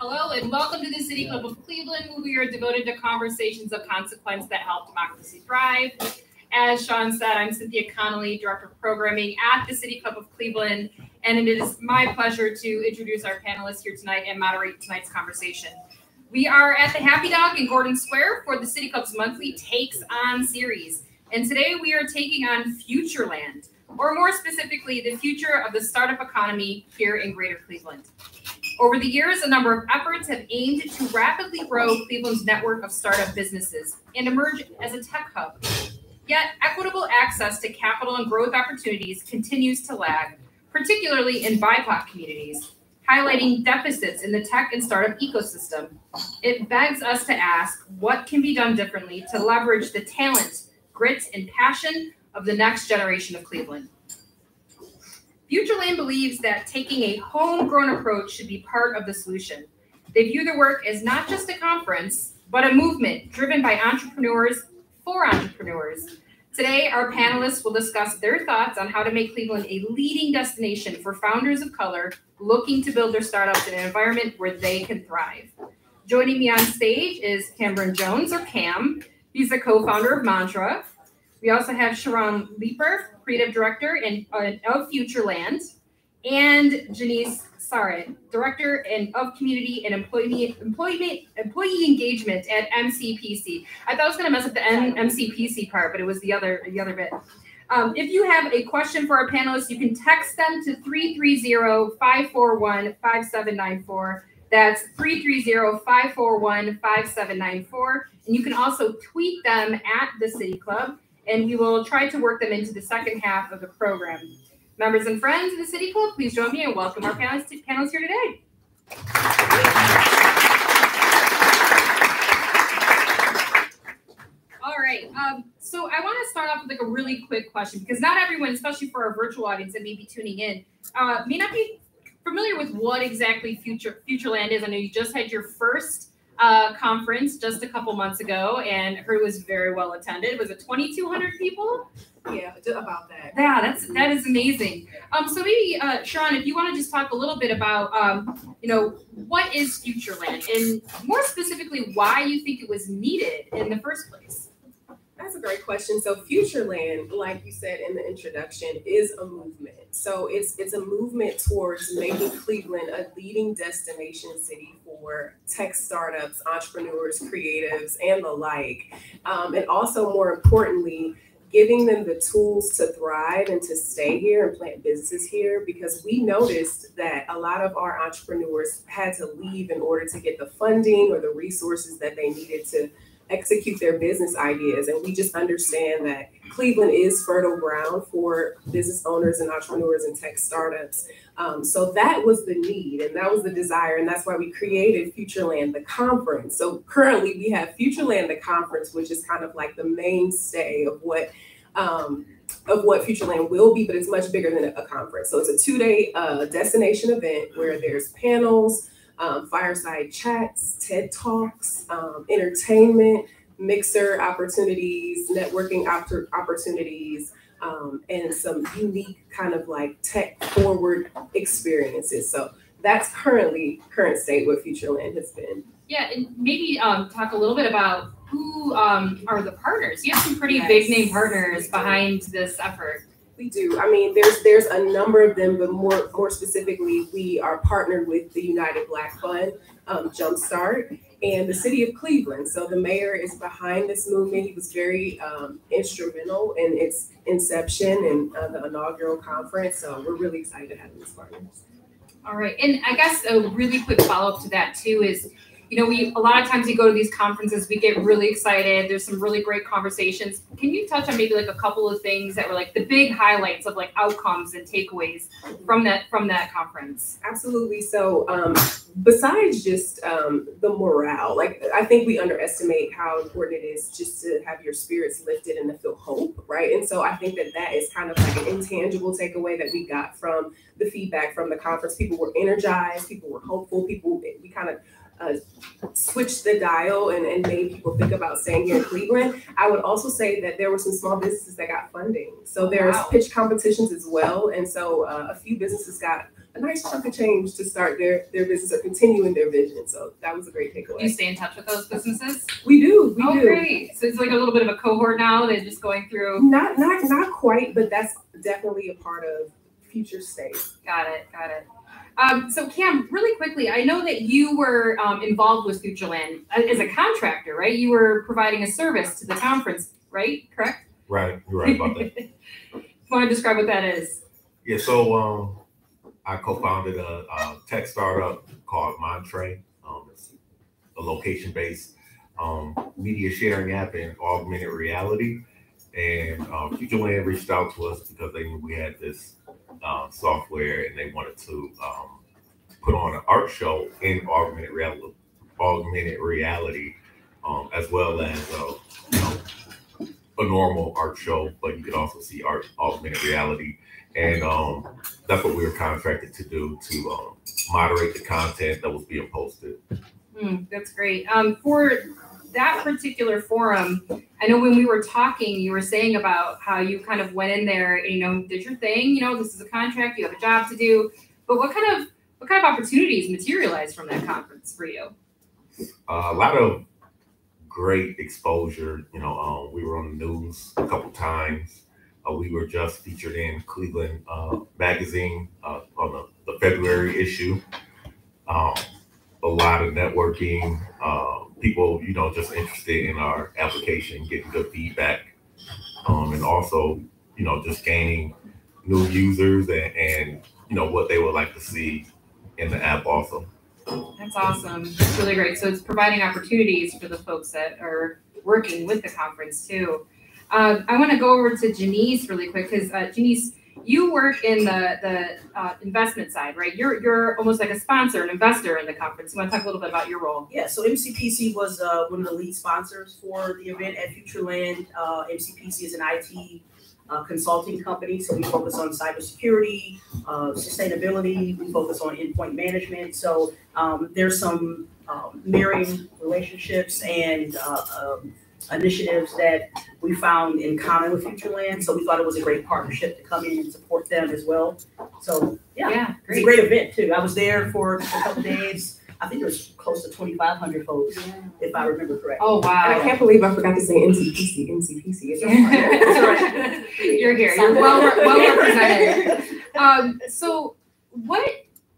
Hello and welcome to the City Club of Cleveland, where we are devoted to conversations of consequence that help democracy thrive. As Sean said, I'm Cynthia Connolly, Director of Programming at the City Club of Cleveland, and it is my pleasure to introduce our panelists here tonight and moderate tonight's conversation. We are at the Happy Dog in Gordon Square for the City Club's monthly Takes On series. And today we are taking on Futureland, or more specifically, the future of the startup economy here in Greater Cleveland. Over the years, a number of efforts have aimed to rapidly grow Cleveland's network of startup businesses and emerge as a tech hub. Yet, equitable access to capital and growth opportunities continues to lag, particularly in BIPOC communities, highlighting deficits in the tech and startup ecosystem. It begs us to ask what can be done differently to leverage the talent, grit, and passion of the next generation of Cleveland. Futureland believes that taking a homegrown approach should be part of the solution. They view their work as not just a conference, but a movement driven by entrepreneurs for entrepreneurs. Today, our panelists will discuss their thoughts on how to make Cleveland a leading destination for founders of color looking to build their startups in an environment where they can thrive. Joining me on stage is Cameron Jones, or Cam. He's the co founder of Montre. We also have Sharon Leeper, creative director in, uh, of Futureland, and Janice Saret, director and of community and employee employee employee engagement at MCPC. I thought I was going to mess up the M- MCPC part, but it was the other the other bit. Um, if you have a question for our panelists, you can text them to 330-541-5794. That's 330-541-5794. And you can also tweet them at the City Club and we will try to work them into the second half of the program. Members and friends of the City Club, please join me and welcome our panelists, panelists here today. All right. Um, so I want to start off with like a really quick question because not everyone, especially for our virtual audience that may be tuning in, uh, may not be familiar with what exactly Future Futureland is. I know you just had your first uh, conference just a couple months ago, and it was very well attended. Was it 2,200 people? Yeah, about that. Yeah, that's that is amazing. Um, so maybe uh, Sharon, if you want to just talk a little bit about, um, you know, what is Futureland, and more specifically, why you think it was needed in the first place. That's a great question. So Futureland, like you said in the introduction, is a movement. So it's it's a movement towards making Cleveland a leading destination city for tech startups, entrepreneurs, creatives, and the like. Um, and also, more importantly, giving them the tools to thrive and to stay here and plant businesses here because we noticed that a lot of our entrepreneurs had to leave in order to get the funding or the resources that they needed to execute their business ideas. And we just understand that Cleveland is fertile ground for business owners and entrepreneurs and tech startups. Um, so that was the need and that was the desire. And that's why we created Futureland, the conference. So currently we have Futureland, the conference, which is kind of like the mainstay of what. Um, of what Futureland will be, but it's much bigger than a, conference. So it's a two-day uh, destination event where there's panels, um, fireside chats, TED Talks, um, entertainment, mixer opportunities, networking op- opportunities, um, and some unique kind of like tech forward experiences. So that's currently current state what Futureland has been. Yeah, and maybe um, talk a little bit about who um, are the partners. You have some pretty yes. big name partners behind this effort. We do. I mean, there's there's a number of them, but more more specifically, we are partnered with the United Black Fund, um, Jumpstart, and the City of Cleveland. So the mayor is behind this movement. He was very um, instrumental in its inception and uh, the inaugural conference. So we're really excited to have these partners. All right, and I guess a really quick follow up to that too is you know, we a lot of times we go to these conferences, we get really excited. There's some really great conversations. Can you touch on maybe like a couple of things that were like the big highlights of like outcomes and takeaways from that from that conference? Absolutely. So um, besides just um, the morale, like I think we underestimate how important it is just to have your spirits lifted and to feel hope, right? And so I think that that is kind of like an intangible takeaway that we got from the feedback from the conference. People were energized, people were hopeful, people we kind of uh, switched the dial and, and made people think about staying here in Cleveland. I would also say that there were some small businesses that got funding. So there's wow. pitch competitions as well. And so uh, a few businesses got a nice chunk of change to start their, their business or continuing their vision. So that was a great Do you takeaway. stay in touch with those businesses? We do, we oh, do. great. So it's like a little bit of a cohort now. They're just going through. Not, not, not quite, but that's definitely a part of future state. Got it. Got it. Um, so Cam, really quickly, I know that you were um, involved with Futureland uh, as a contractor, right? You were providing a service to the conference, right? Correct. Right, you're right about that. Want to describe what that is? Yeah, so um, I co-founded a, a tech startup called Montre. Um, it's a location-based um, media sharing app in augmented reality. And um, FutureLand reached out to us because they knew we had this uh, software and they wanted to um, put on an art show in augmented reality, augmented reality, um, as well as uh, you know a normal art show, but you could also see art augmented reality. And um, that's what we were contracted to do to um, moderate the content that was being posted. Hmm, that's great. Um, for that particular forum, I know when we were talking, you were saying about how you kind of went in there, you know, did your thing. You know, this is a contract, you have a job to do. But what kind of what kind of opportunities materialized from that conference for you? Uh, a lot of great exposure. You know, um, we were on the news a couple times. Uh, we were just featured in Cleveland uh, Magazine uh, on the, the February issue. Um, a lot of networking, uh, people, you know, just interested in our application, getting good feedback, um, and also, you know, just gaining new users and, and you know what they would like to see in the app also. That's awesome. That's really great. So it's providing opportunities for the folks that are working with the conference too. Um, I want to go over to Janice really quick because uh, Janice, you work in the the uh, investment side, right? You're you're almost like a sponsor, an investor in the conference. You want to talk a little bit about your role? Yeah, so MCPC was uh, one of the lead sponsors for the event at FutureLand. Uh, MCPC is an IT uh, consulting company, so we focus on cybersecurity, uh, sustainability. We focus on endpoint management. So um, there's some um, mirroring relationships and uh, um, initiatives that we found in common with FutureLand. So we thought it was a great partnership to come in and support them as well. So yeah, Yeah, it's a great. great event too. I was there for a couple days. I think there was close to 2,500 folks, if I remember correctly. Oh And I can't believe I forgot to say MCPC, MCPC. It's right. You're here. You're well, well represented. Um, so, what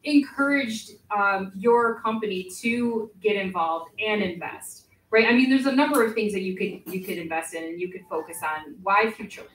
encouraged um, your company to get involved and invest? Right. I mean, there's a number of things that you could you could invest in and you could focus on. Why Futureland?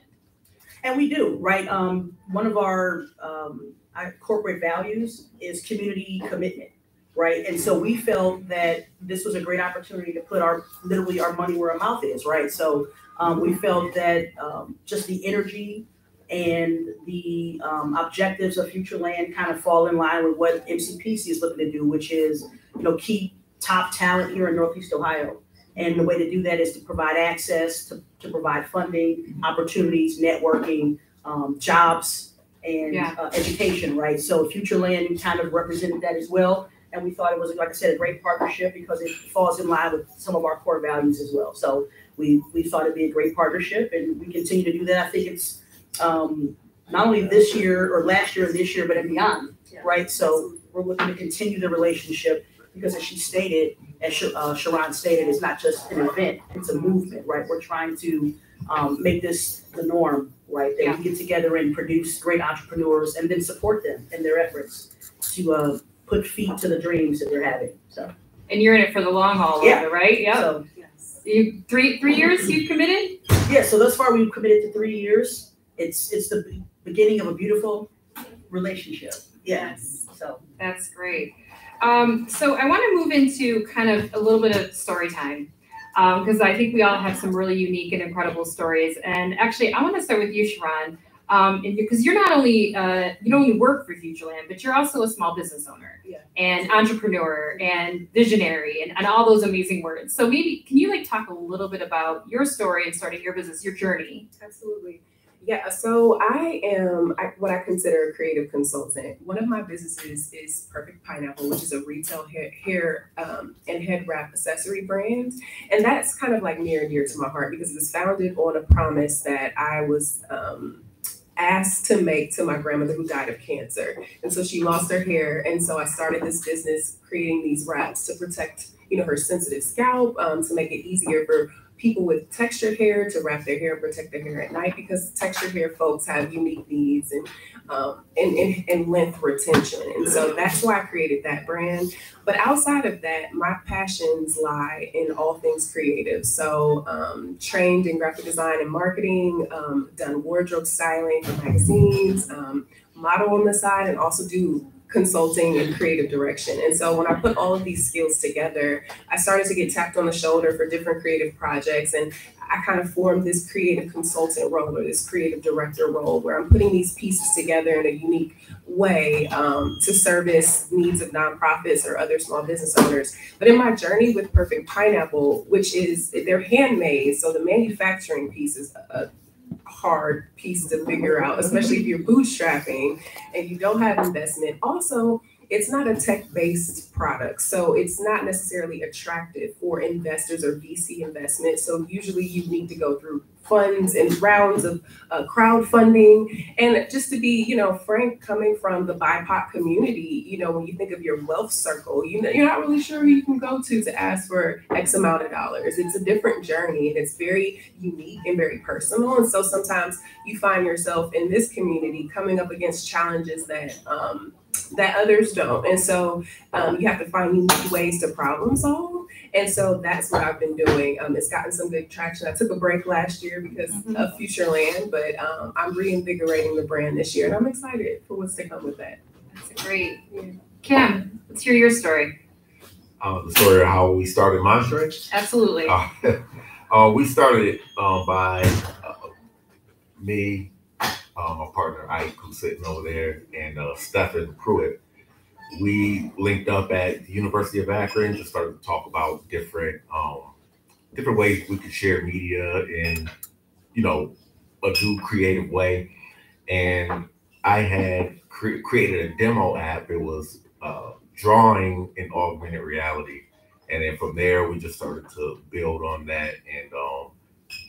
And we do, right? Um, one of our, um, our corporate values is community commitment, right? And so we felt that this was a great opportunity to put our, literally our money where our mouth is, right? So um, we felt that um, just the energy and the um, objectives of Future Land kind of fall in line with what MCPC is looking to do, which is, you know, keep top talent here in Northeast Ohio. And the way to do that is to provide access, to, to provide funding, opportunities, networking, um, jobs, and Yeah. uh, education, right? So Future Land kind of represented that as well. And we thought it was, like I said, a great partnership because it falls in line with some of our core values as well. So we, we thought it'd be a great partnership and we continue to do that. I think it's um, not only this year or last year and this year, but and beyond, Yeah. right? So we're looking to continue the relationship because as she stated, as Sh- uh, Sharon stated, it's not just an event, it's a movement, right? We're trying to um, make this the norm, right? That we get together and produce great entrepreneurs and then support them in their efforts to uh, put feet to the dreams that they're having. So, And you're in it for the long haul, Yeah. yeah. right? Yeah. so Yes. You three three years you've committed? yeah. So thus far, we've committed to three years. It's it's the beginning of a beautiful relationship. Yeah. Yes. So That's great. Um, so I want to move into kind of a little bit of story time because I think we all have some really unique and incredible stories. And actually, I want to start with you, Sharon, um, because you're not only uh, you don't only work for Futureland, but you're also a small business owner Yeah. and entrepreneur and visionary and, and all those amazing words. So maybe can you like talk a little bit about your story and starting your business, your journey? Absolutely. Yeah, so I am what I consider a creative consultant. One of my businesses is Perfect Pineapple, which is a retail hair, um, and head wrap accessory brand. And that's kind of like near and dear to my heart because it was founded on a promise that I was um, asked to make to my grandmother who died of cancer. And so she lost her hair. And so I started this business creating these wraps to protect, you know, her sensitive scalp, um, to make it easier for people with textured hair to wrap their hair and protect their hair at night because textured hair folks have unique needs and um, and, and, and length retention. And so that's why I created that brand. But outside of that, my passions lie in all things creative. So um, trained in graphic design and marketing, um, done wardrobe styling for magazines, um, model on the side, and also do consulting and creative direction. And so when I put all of these skills together, I started to get tapped on the shoulder for different creative projects. And I kind of formed this creative consultant role or this creative director role where I'm putting these pieces together in a unique way um, to service needs of nonprofits or other small business owners. But in my journey with Perfect Pineapple, which is they're handmade, so the manufacturing piece is a hard piece to figure out, especially if you're bootstrapping and you don't have investment. Also, it's not a tech-based product, so it's not necessarily attractive for investors or VC investment. So usually you need to go through funds and rounds of uh, crowdfunding. And just to be, you know, frank, coming from the BIPOC community, you know, when you think of your wealth circle, you know, you're not really sure who you can go to to ask for X amount of dollars. It's a different journey and it's very unique and very personal. And so sometimes you find yourself in this community coming up against challenges that um, that others don't. And so um, you have to find unique ways to problem solve. And so that's what I've been doing. Um, it's gotten some good traction. I took a break last year because Mhm. of Futureland, but um, I'm reinvigorating the brand this year, and I'm excited for what's to come with that. That's great. Kim, let's hear your story. Uh, the story of how we started Montre. Absolutely. Uh, uh, we started it um, by uh, me, um, my partner Ike, who's sitting over there, and uh, Stephen Pruitt. We linked up at the University of Akron, just started to talk about different um, different ways we could share media in, you know, a new creative way. And I had cre- created a demo app. It was uh, drawing in augmented reality and then from there we just started to build on that and um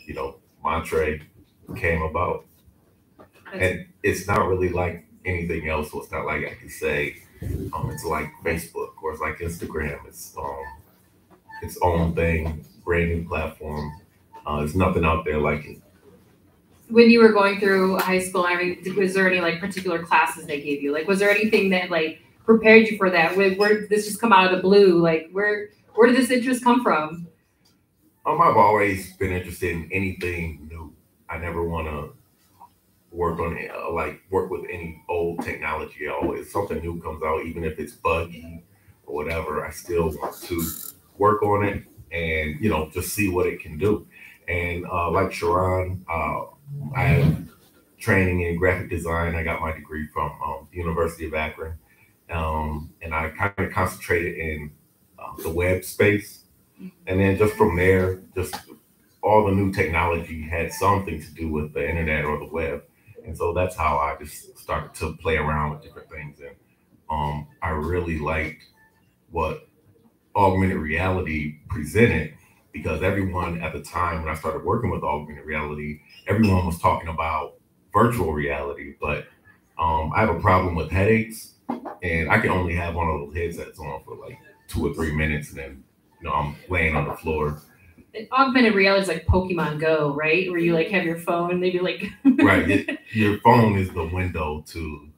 you know Montre came about and it's not really like anything else so it's not like i can say um it's like facebook or it's like instagram it's um its own thing brand new platform uh there's nothing out there like it when you were going through high school, I mean, was there any like particular classes they gave you? Like, was there anything that like prepared you for that? Where, where did this just come out of the blue? Like, where where did this interest come from? um i've always been interested in anything new i never want to work on it, uh, like work with any old technology always something new comes out even if it's buggy or whatever i still want to work on it and you know just see what it can do. And uh, like sharon uh, i have training in graphic design. I got my degree from um, the university of akron. Um, and i kind of concentrated in uh, the web space. And then just from there just all the new technology had something to do with the internet or the web and so that's how I just started to play around with different things. And um, I really liked what augmented reality presented because everyone at the time when I started working with augmented reality, everyone was talking about virtual reality. But um, I have a problem with headaches, and I can only have one of those headsets on for like two or three minutes, and then you know I'm laying on the floor. Augmented reality is like Pokemon Go, right? Where you like have your phone, maybe like Right. It- your phone is the window to,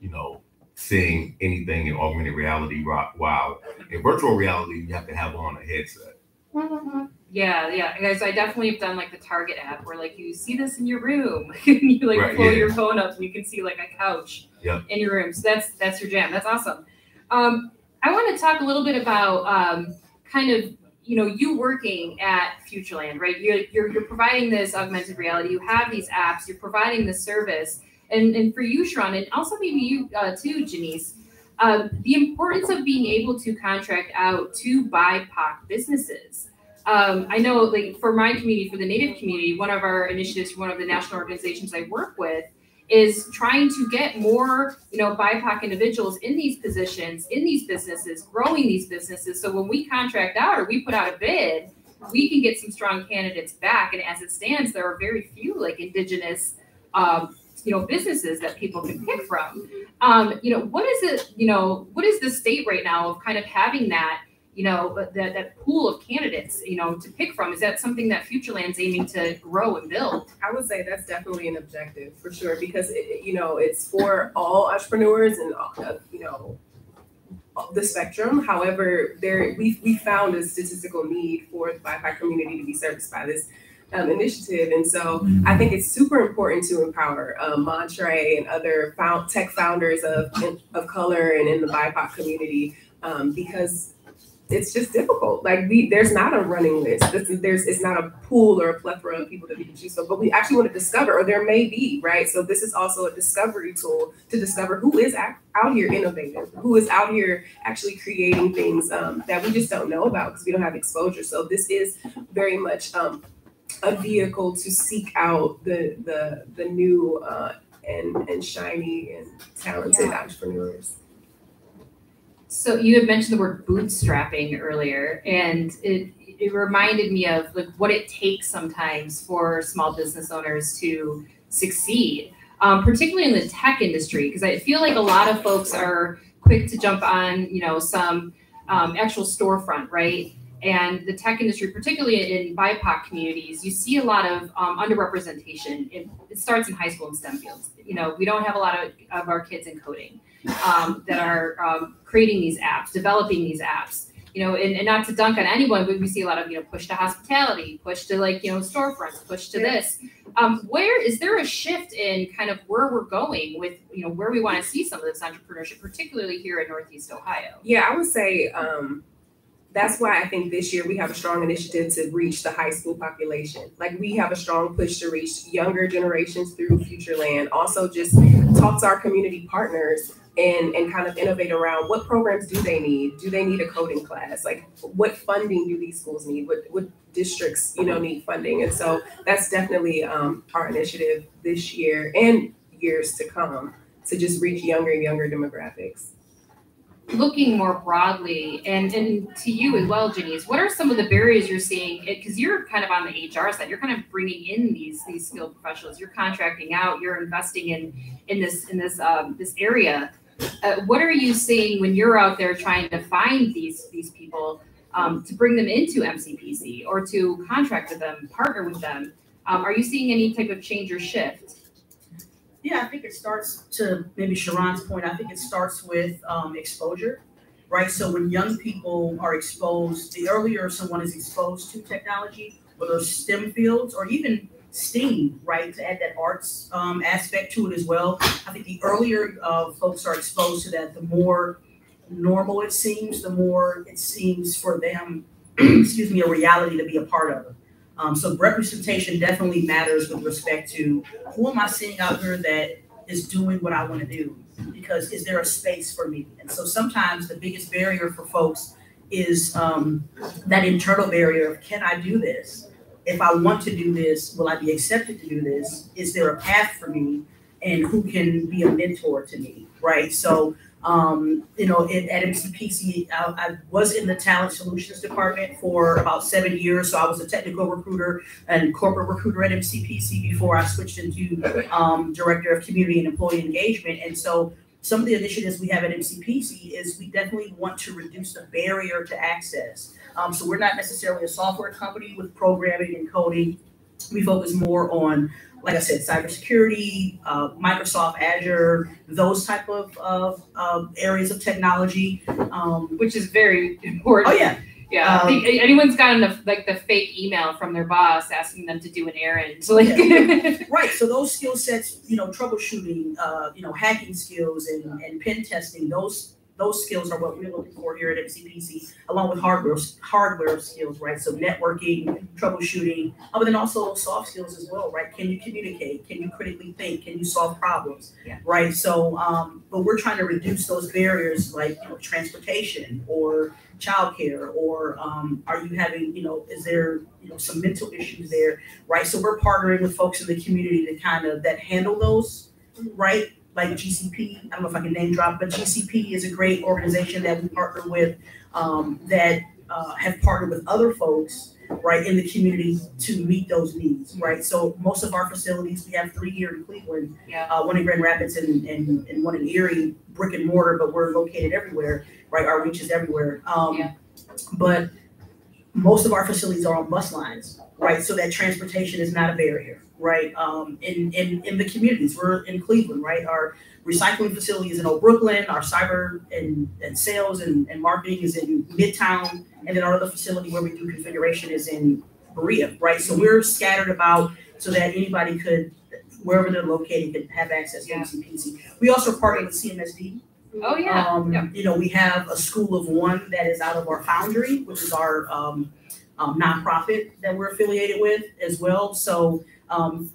you know, seeing anything in augmented reality. While in virtual reality, you have to have on a headset. Yeah, yeah, guys. I definitely have done like the Target app where like you see this in your room, you like Right, pull yeah. your phone up and you can see like a couch Yep. in your room. So that's that's your jam. That's awesome. Um, I want to talk a little bit about um, kind of you know you working at Futureland, right? You're, you're you're providing this augmented reality. You have these apps. You're providing this service, and and for you, Sharon, and also maybe you uh, too, Janice. Um, the importance of being able to contract out to BIPOC businesses. Um, I know, like for my community, for the Native community, one of our initiatives, one of the national organizations I work with, is trying to get more, you know, BIPOC individuals in these positions, in these businesses, growing these businesses. So when we contract out or we put out a bid, we can get some strong candidates back. And as it stands, there are very few like indigenous um, you know, businesses that people can pick from. Um, you know, what is it, you know, what is the state right now of kind of having that, you know, that, that pool of candidates, you know, to pick from? Is that something that Futureland's aiming to grow and build? I would say that's definitely an objective for sure because it, you know it's for all entrepreneurs and uh, you know the spectrum. However, there we we found a statistical need for the BIPOC community to be serviced by this um, initiative, and so I think it's super important to empower um, Montre and other found, tech founders of of color and in the BIPOC community um, because it's just difficult. Like we, there's not a running list. This is, there's, it's not a pool or a plethora of people that we can choose from. But we actually want to discover, or there may be, right? So this is also a discovery tool to discover who is out, here innovating, who is out here actually creating things um, that we just don't know about because we don't have exposure. So this is very much um, a vehicle to seek out the the the new uh, and and shiny and talented Yeah. entrepreneurs. So you had mentioned the word bootstrapping earlier, and it it reminded me of like what it takes sometimes for small business owners to succeed, um, particularly in the tech industry, because I feel like a lot of folks are quick to jump on, you know, some um, actual storefront, right? And the tech industry, particularly in BIPOC communities, you see a lot of um, underrepresentation. It, it starts in high school in STEM fields. You know, we don't have a lot of, of our kids in coding um, that are um, creating these apps, developing these apps. You know, and, and not to dunk on anyone, but we see a lot of you know push to hospitality, push to like you know storefronts, push to Yeah. this. Um, where is there a shift in kind of where we're going with you know where we want to see some of this entrepreneurship, particularly here in Northeast Ohio? Yeah, I would say um, that's why I think this year we have a strong initiative to reach the high school population. Like we have a strong push to reach younger generations through Futureland. Also, just talk to our community partners and and kind of innovate around what programs do they need? Do they need a coding class? Like what funding do these schools need? What what districts you know need funding? And so that's definitely um, our initiative this year and years to come to just reach younger and younger demographics. looking more broadly and and to you as well Janice, what are some of the barriers you're seeing because you're kind of on the hr side you're kind of bringing in these these skilled professionals you're contracting out you're investing in in this in this um, this area uh, what are you seeing when you're out there trying to find these these people um, to bring them into mcpc or to contract with them partner with them um, are you seeing any type of change or shift Yeah, I think it starts to maybe Sharon's point. I think it starts with um, exposure, right? So when young people are exposed, the earlier someone is exposed to technology, whether STEM fields or even STEAM, right, to add that arts um, aspect to it as well. I think the earlier uh, folks are exposed to that, the more normal it seems, the more it seems for them, excuse me, a reality to be a part of. Um, so representation definitely matters with respect to who am I seeing out here that is doing what I want to do? Because is there a space for me? And so sometimes the biggest barrier for folks is um, that internal barrier of can I do this? If I want to do this, will I be accepted to do this? Is there a path for me? And who can be a mentor to me? Right. So um, you know, at, at MCPC, I, I was in the talent solutions department for about seven years. So I was a technical recruiter and corporate recruiter at MCPC before I switched into um, director of community and employee engagement. And so some of the initiatives we have at MCPC is we definitely want to reduce the barrier to access. Um, so we're not necessarily a software company with programming and coding. We focus more on, like I said, cybersecurity, uh, Microsoft Azure, those type of, of, of areas of technology. Um, which is very important oh yeah, Yeah, Um, anyone's gotten the like the fake email from their boss asking them to do an errand. So like, Right. So those skill sets, you know, troubleshooting, uh, you know, hacking skills and, and pen testing, those those skills are what we're looking for here at MCPC, along with hardware hardware skills, right? So networking, troubleshooting, uh, but then also soft skills as well, right? Can you communicate? Can you critically think? Can you solve problems? Yeah. Right. So, um, but we're trying to reduce those barriers, like you know, transportation or childcare, or um, are you having, you know, is there, you know, some mental issues there? right? So we're partnering with folks in the community to kind of that handle those, right? Like GCP, I don't know if I can name drop, but GCP is a great organization that we partner with um, that uh, have partnered with other folks right, in the community to meet those needs, right? So most of our facilities, we have three here in Cleveland. Yeah. Uh, one in Grand Rapids and, and, and one in Erie, brick and mortar, but we're located everywhere, right? Our reach is everywhere. Um, Yeah. but most of our facilities are on bus lines, right? So that transportation is not a barrier, right? Um, in, in, in the communities, we're in Cleveland, right? Our recycling facility is in Old Brooklyn, our cyber and, and sales and, and marketing is in Midtown, and then our other facility where we do configuration is in Berea, right? So we're scattered about so that anybody could, wherever they're located, could have access to Yeah. MCPC. We also partner with CMSD, Oh, yeah, um, yeah. you know, we have a school of one that is out of our foundry, which is our, um, um, nonprofit that we're affiliated with as well. So, um,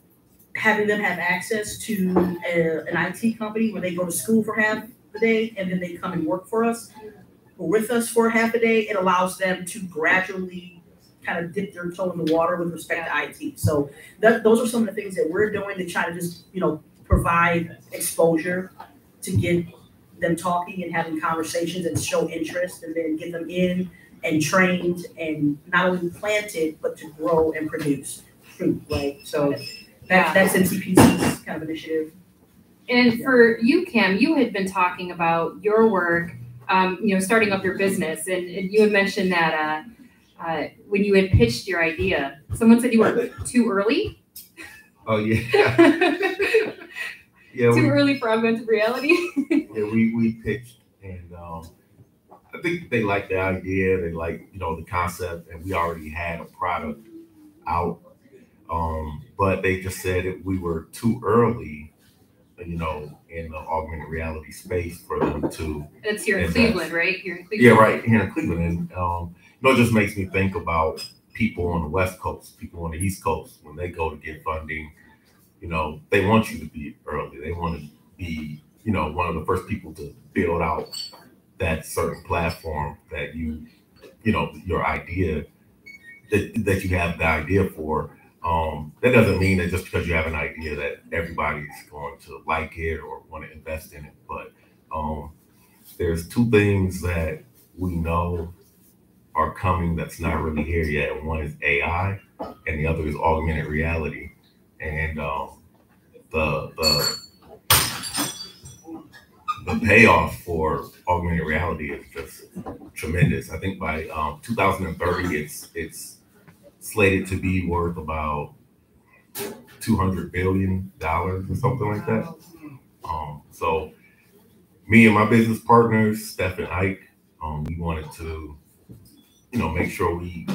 having them have access to a, an IT company where they go to school for half the day and then they come and work for us, or with us for half a day, it allows them to gradually kind of dip their toe in the water with respect to IT. So that, those are some of the things that we're doing to try to just, you know, provide exposure to get them talking and having conversations and show interest and then get them in and trained and not only planted, but to grow and produce fruit, right? So Yeah. that, that's MCPC's kind of initiative. And for you, Cam, you had been talking about your work, um, you know, starting up your business, and, and you had mentioned that uh, uh, when you had pitched your idea, someone said you were too early. Oh, yeah. too Yeah, we, early for augmented reality. yeah, we, we pitched and, um, I think they liked the idea, they liked you know, the concept and we already had a product out. Um, but they just said that we were too early, you know, in the augmented reality space for them to It's here in Cleveland, right? Here in Cleveland. Yeah, right here in Cleveland, and um, you know, it just makes me think about people on the West Coast, people on the East Coast, when they go to get funding. You know, they want you to be early. They want to be, you know, one of the first people to build out that certain platform that you, you know, your idea that that you have the idea for. Um, that doesn't mean that just because you have an idea that everybody's going to like it or want to invest in it, but um, there's two things that we know are coming that's not really here yet. One is AI, and the other is augmented reality. And um, the the the payoff for augmented reality is just tremendous. I think by um, 2030, it's it's slated to be worth about 200 billion dollars or something like that. Um, so me and my business partners, Steph and Ike, um, we wanted to, you know, make sure we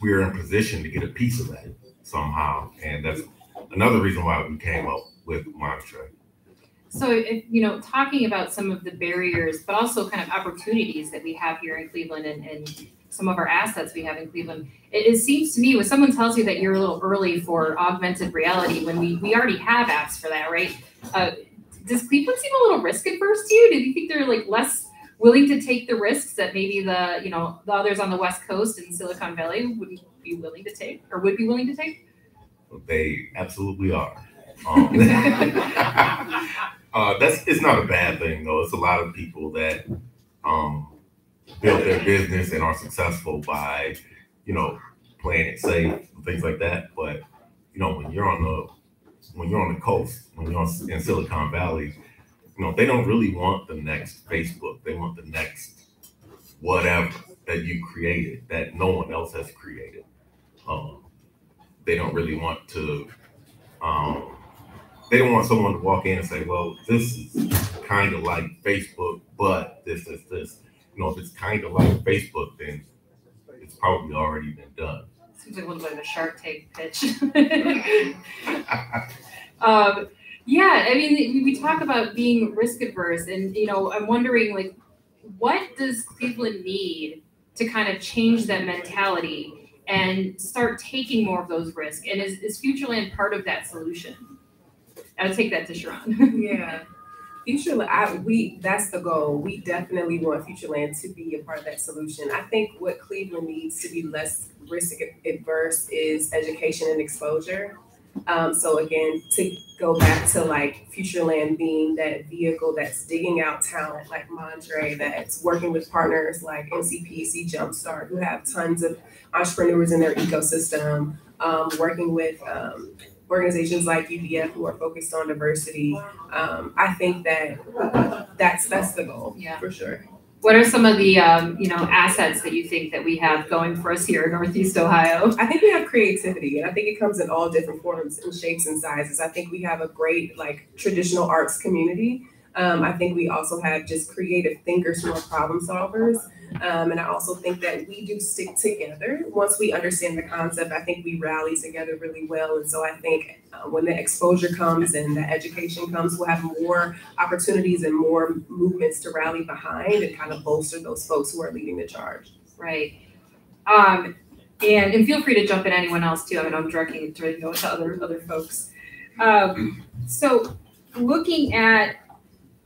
we're in position to get a piece of that somehow, and that's another reason why we came up with Montre. So, if, you know, talking about some of the barriers, but also kind of opportunities that we have here in Cleveland and, and some of our assets we have in Cleveland, it, it seems to me when someone tells you that you're a little early for augmented reality, when we, we already have apps for that, right? Uh, does Cleveland seem a little risk adverse to you? Do you think they're like less willing to take the risks that maybe the, you know, the others on the West Coast and Silicon Valley wouldn't be willing to take or would be willing to take? They absolutely are. Um, uh, that's it's not a bad thing though. It's a lot of people that um, build their business and are successful by, you know, playing it safe and things like that. But you know, when you're on the when you're on the coast, when you're in Silicon Valley, you know, they don't really want the next Facebook. They want the next whatever that you created that no one else has created. Um, they don't really want to. Um, they don't want someone to walk in and say, "Well, this is kind of like Facebook, but this is this." You know, if it's kind of like Facebook, then it's probably already been done. Seems like a little bit of a Shark Tank pitch. um, yeah, I mean, we, we talk about being risk adverse, and you know, I'm wondering, like, what does Cleveland need to kind of change that mentality and start taking more of those risks? And is, is Futureland part of that solution? I'll take that to Sharon. Yeah. Future, I, we, that's the goal. We definitely want Futureland to be a part of that solution. I think what Cleveland needs to be less risk adverse is education and exposure. Um, so again, to go back to like Futureland being that vehicle that's digging out talent like Montre, that's working with partners like MCPC Jumpstart, who have tons of entrepreneurs in their ecosystem, um, working with um, organizations like UVF who are focused on diversity. Um, I think that that's that's the goal Yeah. for sure. What are some of the, um, you know, assets that you think that we have going for us here in Northeast Ohio? I think we have creativity, and I think it comes in all different forms and shapes and sizes. I think we have a great like traditional arts community. Um, I think we also have just creative thinkers who are problem solvers. Um, and I also think that we do stick together. Once we understand the concept, I think we rally together really well. And so I think uh, when the exposure comes and the education comes, we'll have more opportunities and more movements to rally behind and kind of bolster those folks who are leading the charge. Right. Um, and, and feel free to jump in anyone else too. I mean, I'm directing it to, you know, to other, other folks. Um, so looking at,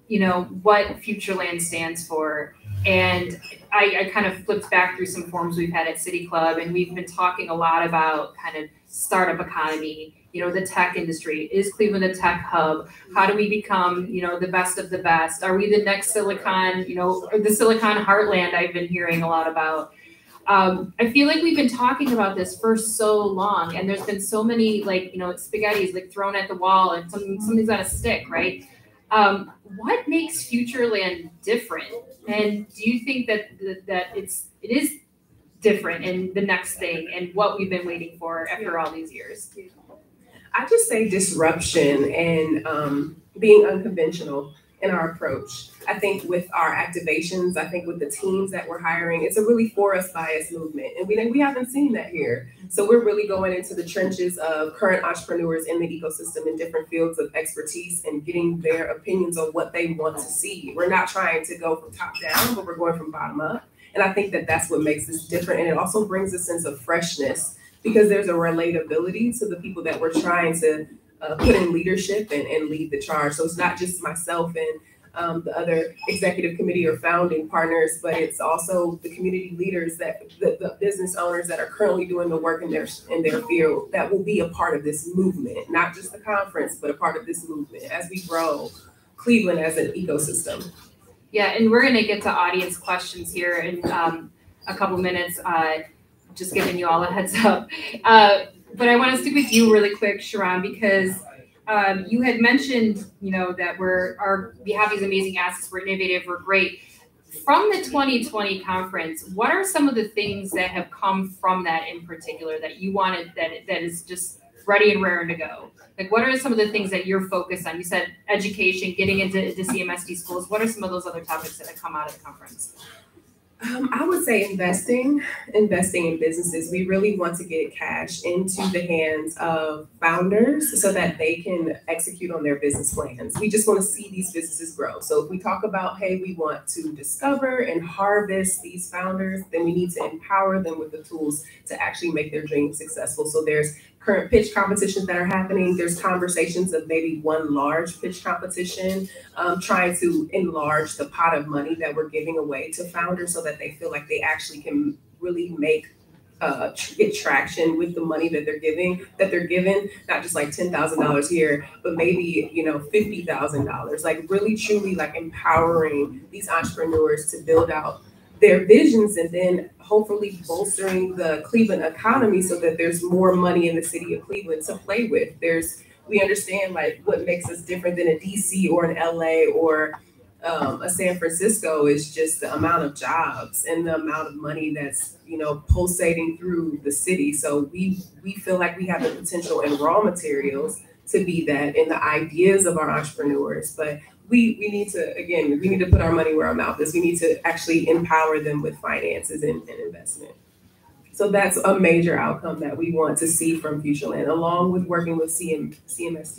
you know, what Futureland stands for, and I, I kind of flipped back through some forums we've had at City Club, and we've been talking a lot about kind of startup economy, you know, the tech industry. Is Cleveland a tech hub? How do we become, you know, the best of the best? Are we the next Silicon, you know, the Silicon Heartland I've been hearing a lot about? Um, I feel like we've been talking about this for so long, and there's been so many like you know spaghetti's like thrown at the wall, and something something's got to stick, right? Um, what makes Futureland different? And do you think that that it's it is different and the next thing, and what we've been waiting for after all these years? I just say disruption and um, being unconventional in our approach. I think with our activations, I think with the teams that we're hiring, it's a really for us bias movement. And we we haven't seen that here. So we're really going into the trenches of current entrepreneurs in the ecosystem in different fields of expertise and getting their opinions on what they want to see. We're not trying to go from top down, but we're going from bottom up. And I think that that's what makes this different. And it also brings a sense of freshness because there's a relatability to the people that we're trying to uh, put in leadership and, and lead the charge. So it's not just myself and um, the other executive committee or founding partners, but it's also the community leaders that the, the business owners that are currently doing the work in their in their field that will be a part of this movement, not just the conference, but a part of this movement as we grow Cleveland as an ecosystem. Yeah, and we're gonna get to audience questions here in um, a couple minutes. Uh, just giving you all a heads up. Uh, but I want to stick with you really quick, Sharon, because um, you had mentioned, you know, that we're our we have these amazing assets, we're innovative, we're great. From the 2020 conference, what are some of the things that have come from that in particular that you wanted that that is just ready and raring to go? Like, what are some of the things that you're focused on? You said education, getting into, into CMSD schools. What are some of those other topics that have come out of the conference? Um, I would say investing, investing in businesses. We really want to get cash into the hands of founders so that they can execute on their business plans. We just want to see these businesses grow. So if we talk about, hey, we want to discover and harvest these founders, then we need to empower them with the tools to actually make their dreams successful. So there's current pitch competitions that are happening. There's conversations of maybe one large pitch competition, um, trying to enlarge the pot of money that we're giving away to founders so that they feel like they actually can really make uh, get traction with the money that they're giving that they're given not just like ten thousand dollars here but maybe you know fifty thousand dollars like really truly like empowering these entrepreneurs to build out their visions and then hopefully bolstering the Cleveland economy so that there's more money in the city of Cleveland to play with. There's we understand like what makes us different than a DC or an LA or um, a San Francisco is just the amount of jobs and the amount of money that's you know pulsating through the city. So we we feel like we have the potential in raw materials to be that in the ideas of our entrepreneurs, but we we need to again we need to put our money where our mouth is. We need to actually empower them with finances and, and investment. So that's a major outcome that we want to see from futureland along with working with CM,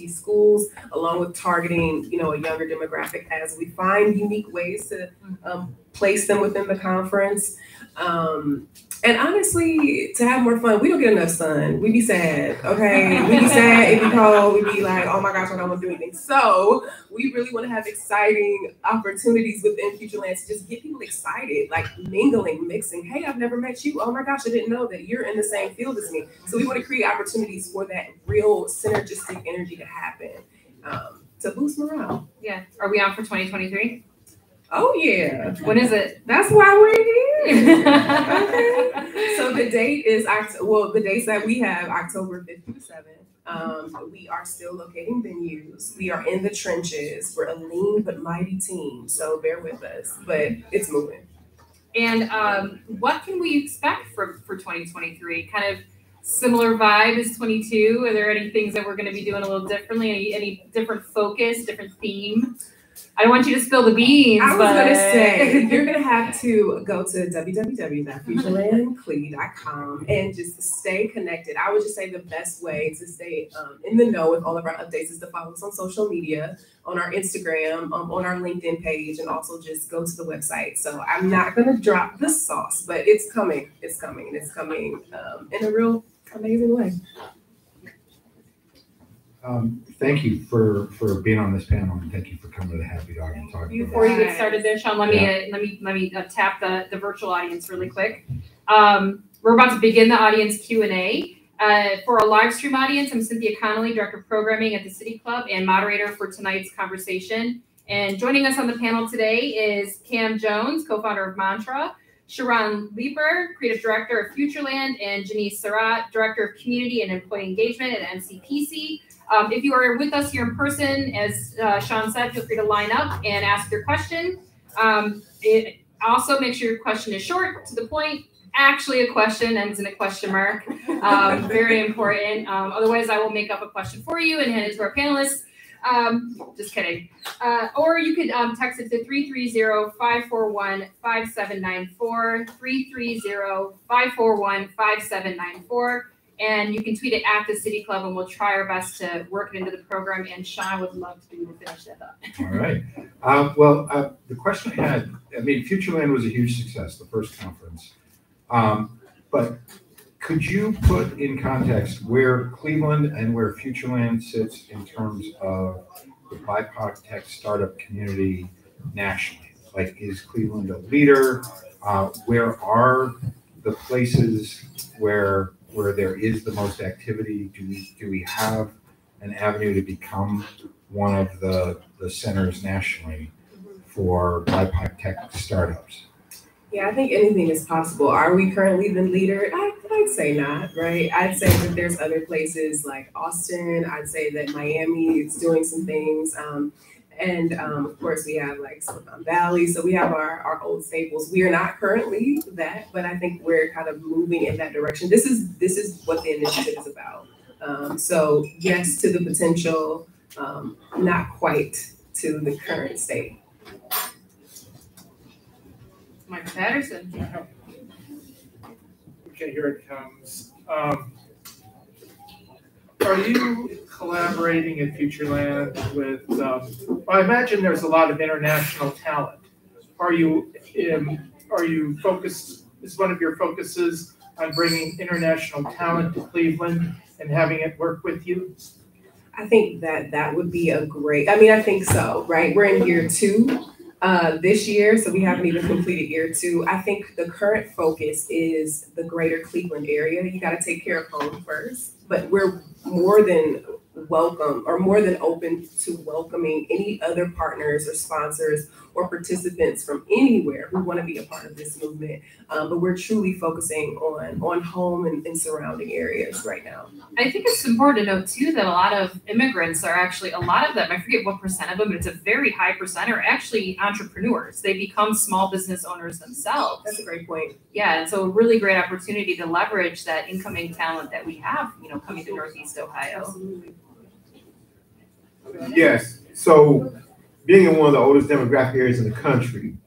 schools along with targeting you know a younger demographic as we find unique ways to um, place them within the conference um, and honestly, to have more fun, we don't get enough sun. We be sad, okay? We be sad, it be cold, we be like, oh my gosh, I don't want to do anything. So we really want to have exciting opportunities within Futureland to just get people excited, like mingling, mixing. Hey, I've never met you. Oh my gosh, I didn't know that you're in the same field as me. So we want to create opportunities for that real synergistic energy to happen um, to boost morale. Yeah. Are we on for 2023? Oh yeah, When is it? that's why we're here. okay. So the date is Oct- well, the dates that we have October fifth through seventh. Um, we are still locating venues. We are in the trenches. We're a lean but mighty team. So bear with us, but it's moving. And um, what can we expect for, for 2023? Kind of similar vibe as 22? Are there any things that we're going to be doing a little differently? Any, any different focus, different theme? I don't want you to spill the beans. I was but... gonna say you're gonna have to go to www.futurelandclee.com and just stay connected. I would just say the best way to stay um, in the know with all of our updates is to follow us on social media, on our Instagram, um, on our LinkedIn page, and also just go to the website. So I'm not gonna drop the sauce, but it's coming. It's coming. and It's coming um, in a real amazing way. Um, thank you for, for being on this panel and thank you for coming to the Happy Dog and talking about Before you get started there, Sean, let me uh, let me let me uh, tap the, the virtual audience really quick. Um, we're about to begin the audience Q and A. Uh, for our live stream audience, I'm Cynthia Connolly, Director of Programming at the City Club and moderator for tonight's conversation. And joining us on the panel today is Cam Jones, co-founder of Montre, Sharon Leeper, Creative Director of Futureland, and Janice Surratt, Director of Community and Employee Engagement at MCPC. Um, if you are with us here in person, as uh, Sean said, feel free to line up and ask your question. Um, it, also, make sure your question is short, to the point. Actually, a question ends in a question mark. Um, very important. Um, otherwise, I will make up a question for you and hand it to our panelists. Um, just kidding. Uh, or you could um, text it to 330-541-5794, 330-541-5794. And you can tweet it at the City Club, and we'll try our best to work it into the program. And Sean would love to be to finish that up. All right. Um, well, uh, the question I had, I mean, Futureland was a huge success, the first conference. Um, but could you put in context where Cleveland and where Futureland sits in terms of the BIPOC tech startup community nationally? Like, is Cleveland a leader? Uh, where are the places where where there is the most activity? Do we do we have an avenue to become one of the the centers nationally for BIPOC tech startups? Yeah, I think anything is possible. Are we currently the leader? I, I'd say not, right? I'd say that there's other places like Austin. I'd say that Miami is doing some things. Um, and um, of course, we have like Silicon Valley. So we have our, our old staples. We are not currently that, but I think we're kind of moving in that direction. This is this is what the initiative is about. Um, so yes to the potential, um, not quite to the current state. Mike Patterson. Okay, here it comes. Um, are you collaborating at Futureland with, um, I imagine there's a lot of international talent. Are you, um, are you focused, is one of your focuses on bringing international talent to Cleveland and having it work with you? I think that that would be a great, I mean, I think so, right? We're in year two uh, this year, so we haven't even completed year two. I think the current focus is the greater Cleveland area. You got to take care of home first, but we're more than welcome or more than open to welcoming any other partners or sponsors or participants from anywhere who want to be a part of this movement. Um, but we're truly focusing on on home and, and surrounding areas right now. I think it's important to note too that a lot of immigrants are actually a lot of them. I forget what percent of them, but it's a very high percent are actually entrepreneurs. They become small business owners themselves. That's a great point. Yeah, and so a really great opportunity to leverage that incoming talent that we have, you know, coming to Northeast Ohio. Absolutely. Yes, so being in one of the oldest demographic areas in the country.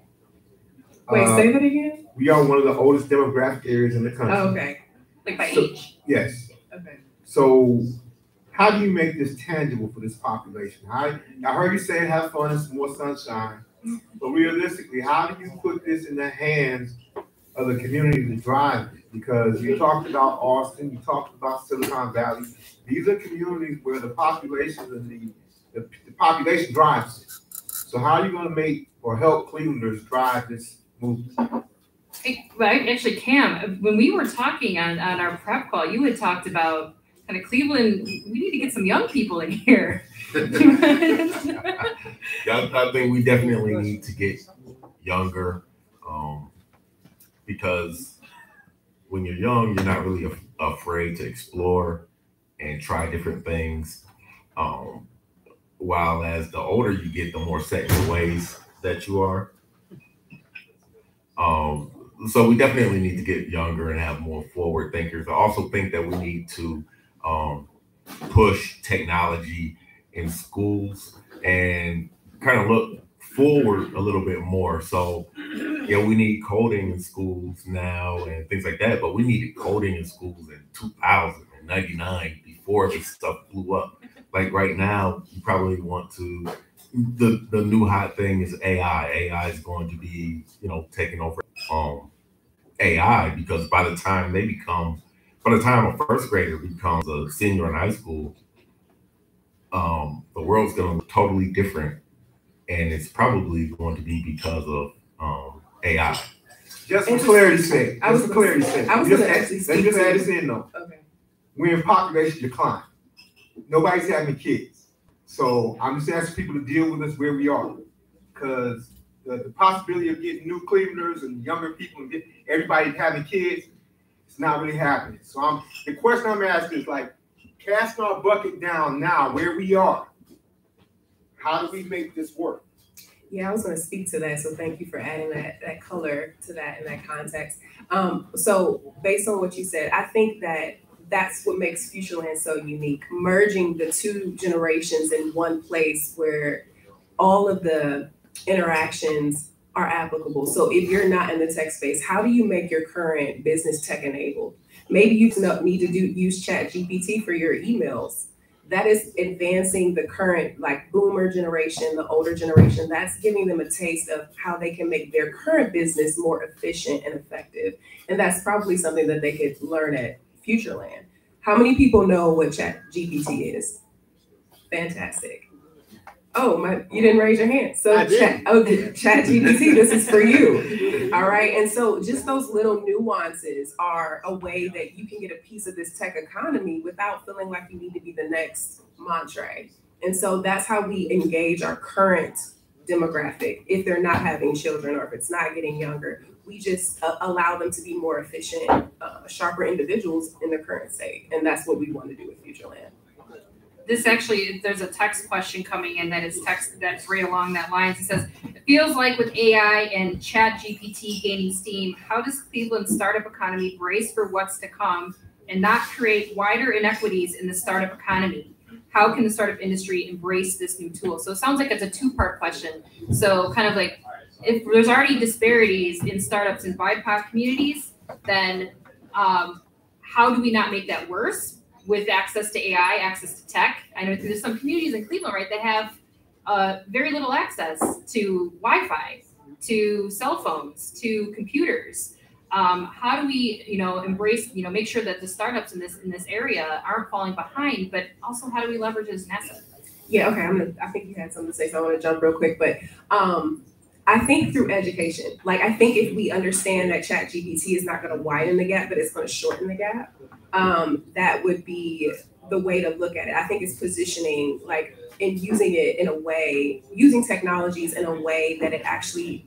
Wait, uh, say that again. We are one of the oldest demographic areas in the country. Oh, okay. Like by So- age. Yes, Okay. so how do you make this tangible for this population? How, I heard you saying have fun and some more sunshine, but realistically, how do you put this in the hands of the community to drive it? Because you talked about Austin, you talked about Silicon Valley. These are communities where the population and the, the, the population drives it. So how are you gonna make or help Clevelanders drive this movement? Well, actually, Cam, when we were talking on, on our prep call, you had talked about kind of Cleveland, we need to get some young people in here. I I think we definitely need to get younger, um, because when you're young, you're not really af- afraid to explore and try different things. Um, while as the older you get, the more set in ways that you are. Um, so we definitely need to get younger and have more forward thinkers. I also think that we need to um, push technology in schools and kind of look forward a little bit more. So, yeah, we need coding in schools now and things like that, but we needed coding in schools in 2099 before this stuff blew up. Like right now, you probably want to. The the new hot thing is AI. AI is going to be, you know, taking over um AI because by the time they become, by the time a first grader becomes a senior in high school, um, the world's going to look totally different, and it's probably going to be because of um, AI. Just for clarity's sake, I was just for gonna- clarity's sake. I was just gonna add- actually Let's just to- add this in though. Okay. We're in population decline. Nobody's having kids. So I'm just asking people to deal with us where we are. Cause the, the possibility of getting new Clevelanders and younger people and get everybody having kids, it's not really happening. So I'm, the question I'm asking is like, casting our bucket down now where we are. How do we make this work? Yeah, I was gonna speak to that, so thank you for adding that, that color to that in that context. Um, so based on what you said, I think that that's what makes Futureland so unique, merging the two generations in one place where all of the interactions are applicable. So if you're not in the tech space, how do you make your current business tech enabled? Maybe you need to do, use Chat GPT for your emails that is advancing the current like boomer generation, the older generation. That's giving them a taste of how they can make their current business more efficient and effective. And that's probably something that they could learn at Futureland. How many people know what Chat GPT is? Fantastic. Oh, my, you didn't raise your hand. So chat, oh, Chat GPT, this is for you. All right. And so just those little nuances are a way that you can get a piece of this tech economy without feeling like you need to be the next Montre. And so that's how we engage our current demographic. If they're not having children or if it's not getting younger, we just uh, allow them to be more efficient, uh, sharper individuals in their current state. And that's what we want to do with Futureland. This actually, there's a text question coming in that is text that's right along that line. It says, it feels like with AI and chat GPT gaining steam, how does Cleveland's startup economy brace for what's to come and not create wider inequities in the startup economy? How can the startup industry embrace this new tool? So it sounds like it's a two-part question. So kind of like, if there's already disparities in startups in BIPOC communities, then um, how do we not make that worse? with access to AI, access to tech. I know there's some communities in Cleveland, right, that have uh, very little access to Wi-Fi, to cell phones, to computers. Um, how do we, you know, embrace, you know, make sure that the startups in this in this area aren't falling behind, but also how do we leverage as an asset? Yeah, okay. I'm gonna, I think you had something to say, so I want to jump real quick. But um, I think through education, like I think if we understand that Chat GPT is not going to widen the gap, but it's going to shorten the gap, um, that would be the way to look at it. I think it's positioning, like, and using it in a way, using technologies in a way that it actually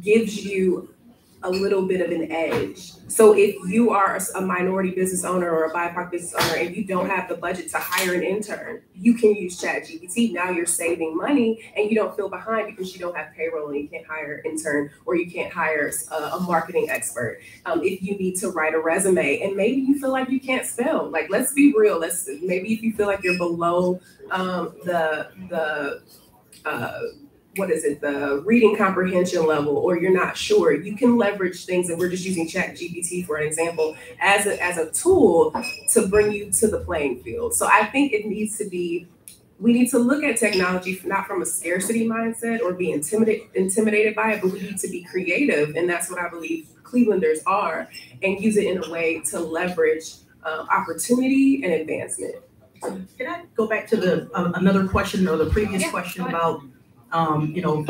gives you a little bit of an edge. So if you are a minority business owner or a BIPOC business owner and you don't have the budget to hire an intern, you can use Chat GPT. Now you're saving money and you don't feel behind because you don't have payroll and you can't hire an intern or you can't hire a, a marketing expert. Um, if you need to write a resume and maybe you feel like you can't spell, like let's be real. Let's maybe if you feel like you're below um, the the uh, what is it, the reading comprehension level, or you're not sure, you can leverage things, and we're just using Chat GPT for an example, as a, as a tool to bring you to the playing field. So I think it needs to be, we need to look at technology not from a scarcity mindset or be intimidated intimidated by it, but we need to be creative, and that's what I believe Clevelanders are, and use it in a way to leverage um, opportunity and advancement. Can I go back to the, uh, another question or the previous Yeah, question about, um, you know,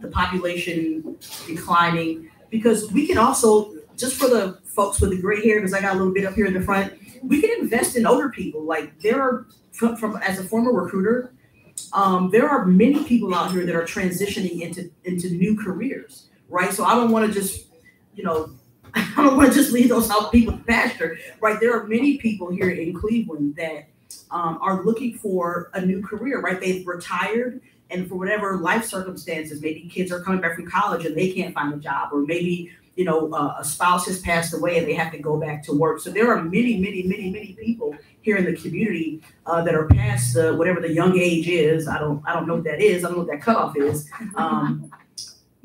the population declining, because we can also, just for the folks with the gray hair, because I got a little bit up here in the front, we can invest in older people. Like there are, from, from as a former recruiter, um, there are many people out here that are transitioning into into new careers, right? So I don't want to just, you know, I don't want to just leave those out people pasture, right? There are many people here in Cleveland that um, are looking for a new career, right? They've retired and for whatever life circumstances, maybe kids are coming back from college and they can't find a job, or maybe you know uh, a spouse has passed away and they have to go back to work. So there are many, many, many, many people here in the community uh, that are past the whatever the young age is. I don't, I don't know what that is. I don't know what that cutoff is. Um,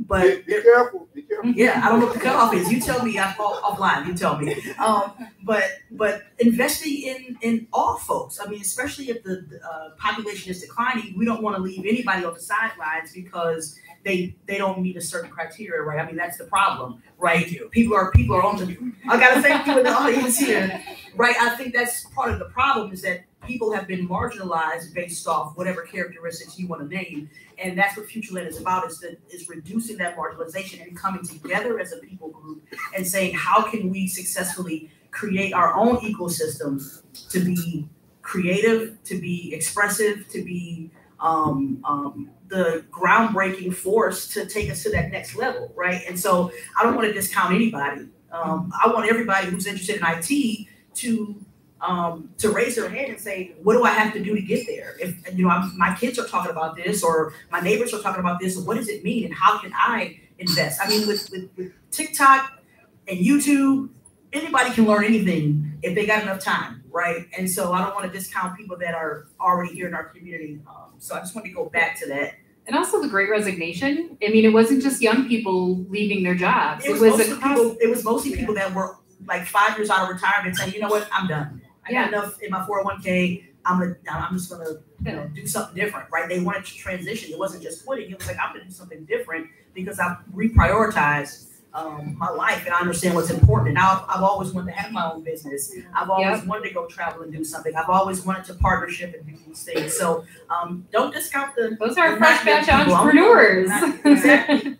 but Be be careful, be careful. yeah, I don't know what the cutoff is. You tell me. I'm off- offline. You tell me. Um, but but investing in in all folks. I mean, especially if the uh, population is declining, we don't want to leave anybody on the sidelines because they they don't meet a certain criteria, right? I mean, that's the problem, right? People are people are on the. I gotta thank you in the audience here, right? I think that's part of the problem is that people have been marginalized based off whatever characteristics you want to name and that's what FutureLand is about is is reducing that marginalization and coming together as a people group and saying how can we successfully create our own ecosystems to be creative to be expressive to be um, um, the groundbreaking force to take us to that next level right? And so i don't want to discount anybody. Um, i want everybody who's interested in it to um, to raise their hand and say, what do I have to do to get there? If you know, I'm, my kids are talking about this, or my neighbors are talking about this, what does it mean, and how can I invest? I mean, with with, with TikTok and YouTube, anybody can learn anything if they got enough time, right? And so I don't want to discount people that are already here in our community. Um, so I just want to go back to that. And also the great resignation. I mean, it wasn't just young people leaving their jobs. It was, a mostly cross- people. It was mostly people that were like five years out of retirement saying, you know what, I'm done. I got enough in my four hundred one k. I'm gonna, I'm just gonna, you know, do something different, right? They wanted to transition. It wasn't just quitting. It was like I'm gonna do something different because I've reprioritized um, my life and I understand what's important. And I've, I've always wanted to have my own business. I've always wanted to go travel and do something. I've always wanted to partnership and do these things. So um, don't discount the. Those are fresh batch entrepreneurs. not- Exactly.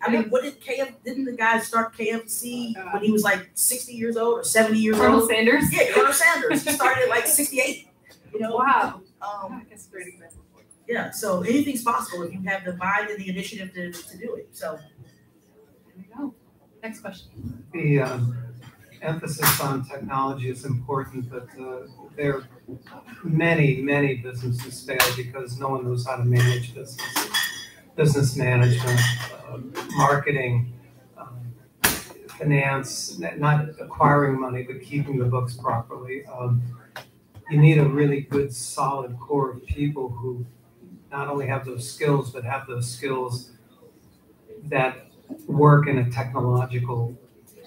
I mean, what did KF? Didn't the guy start KFC when he was like sixty years old or seventy years Colonel old? Sanders. Yeah, Colonel Sanders. He started at like sixty-eight. You know. Wow. Um, That's a great example. yeah. So anything's possible if you have the mind and the initiative to, to do it. So. Next question. The um, emphasis on technology is important, but uh, there are many, many businesses fail because no one knows how to manage businesses. Business management, uh, marketing, um, finance, not acquiring money, but keeping the books properly. Um, You need a really good, solid core of people who not only have those skills, but have those skills that work in a technological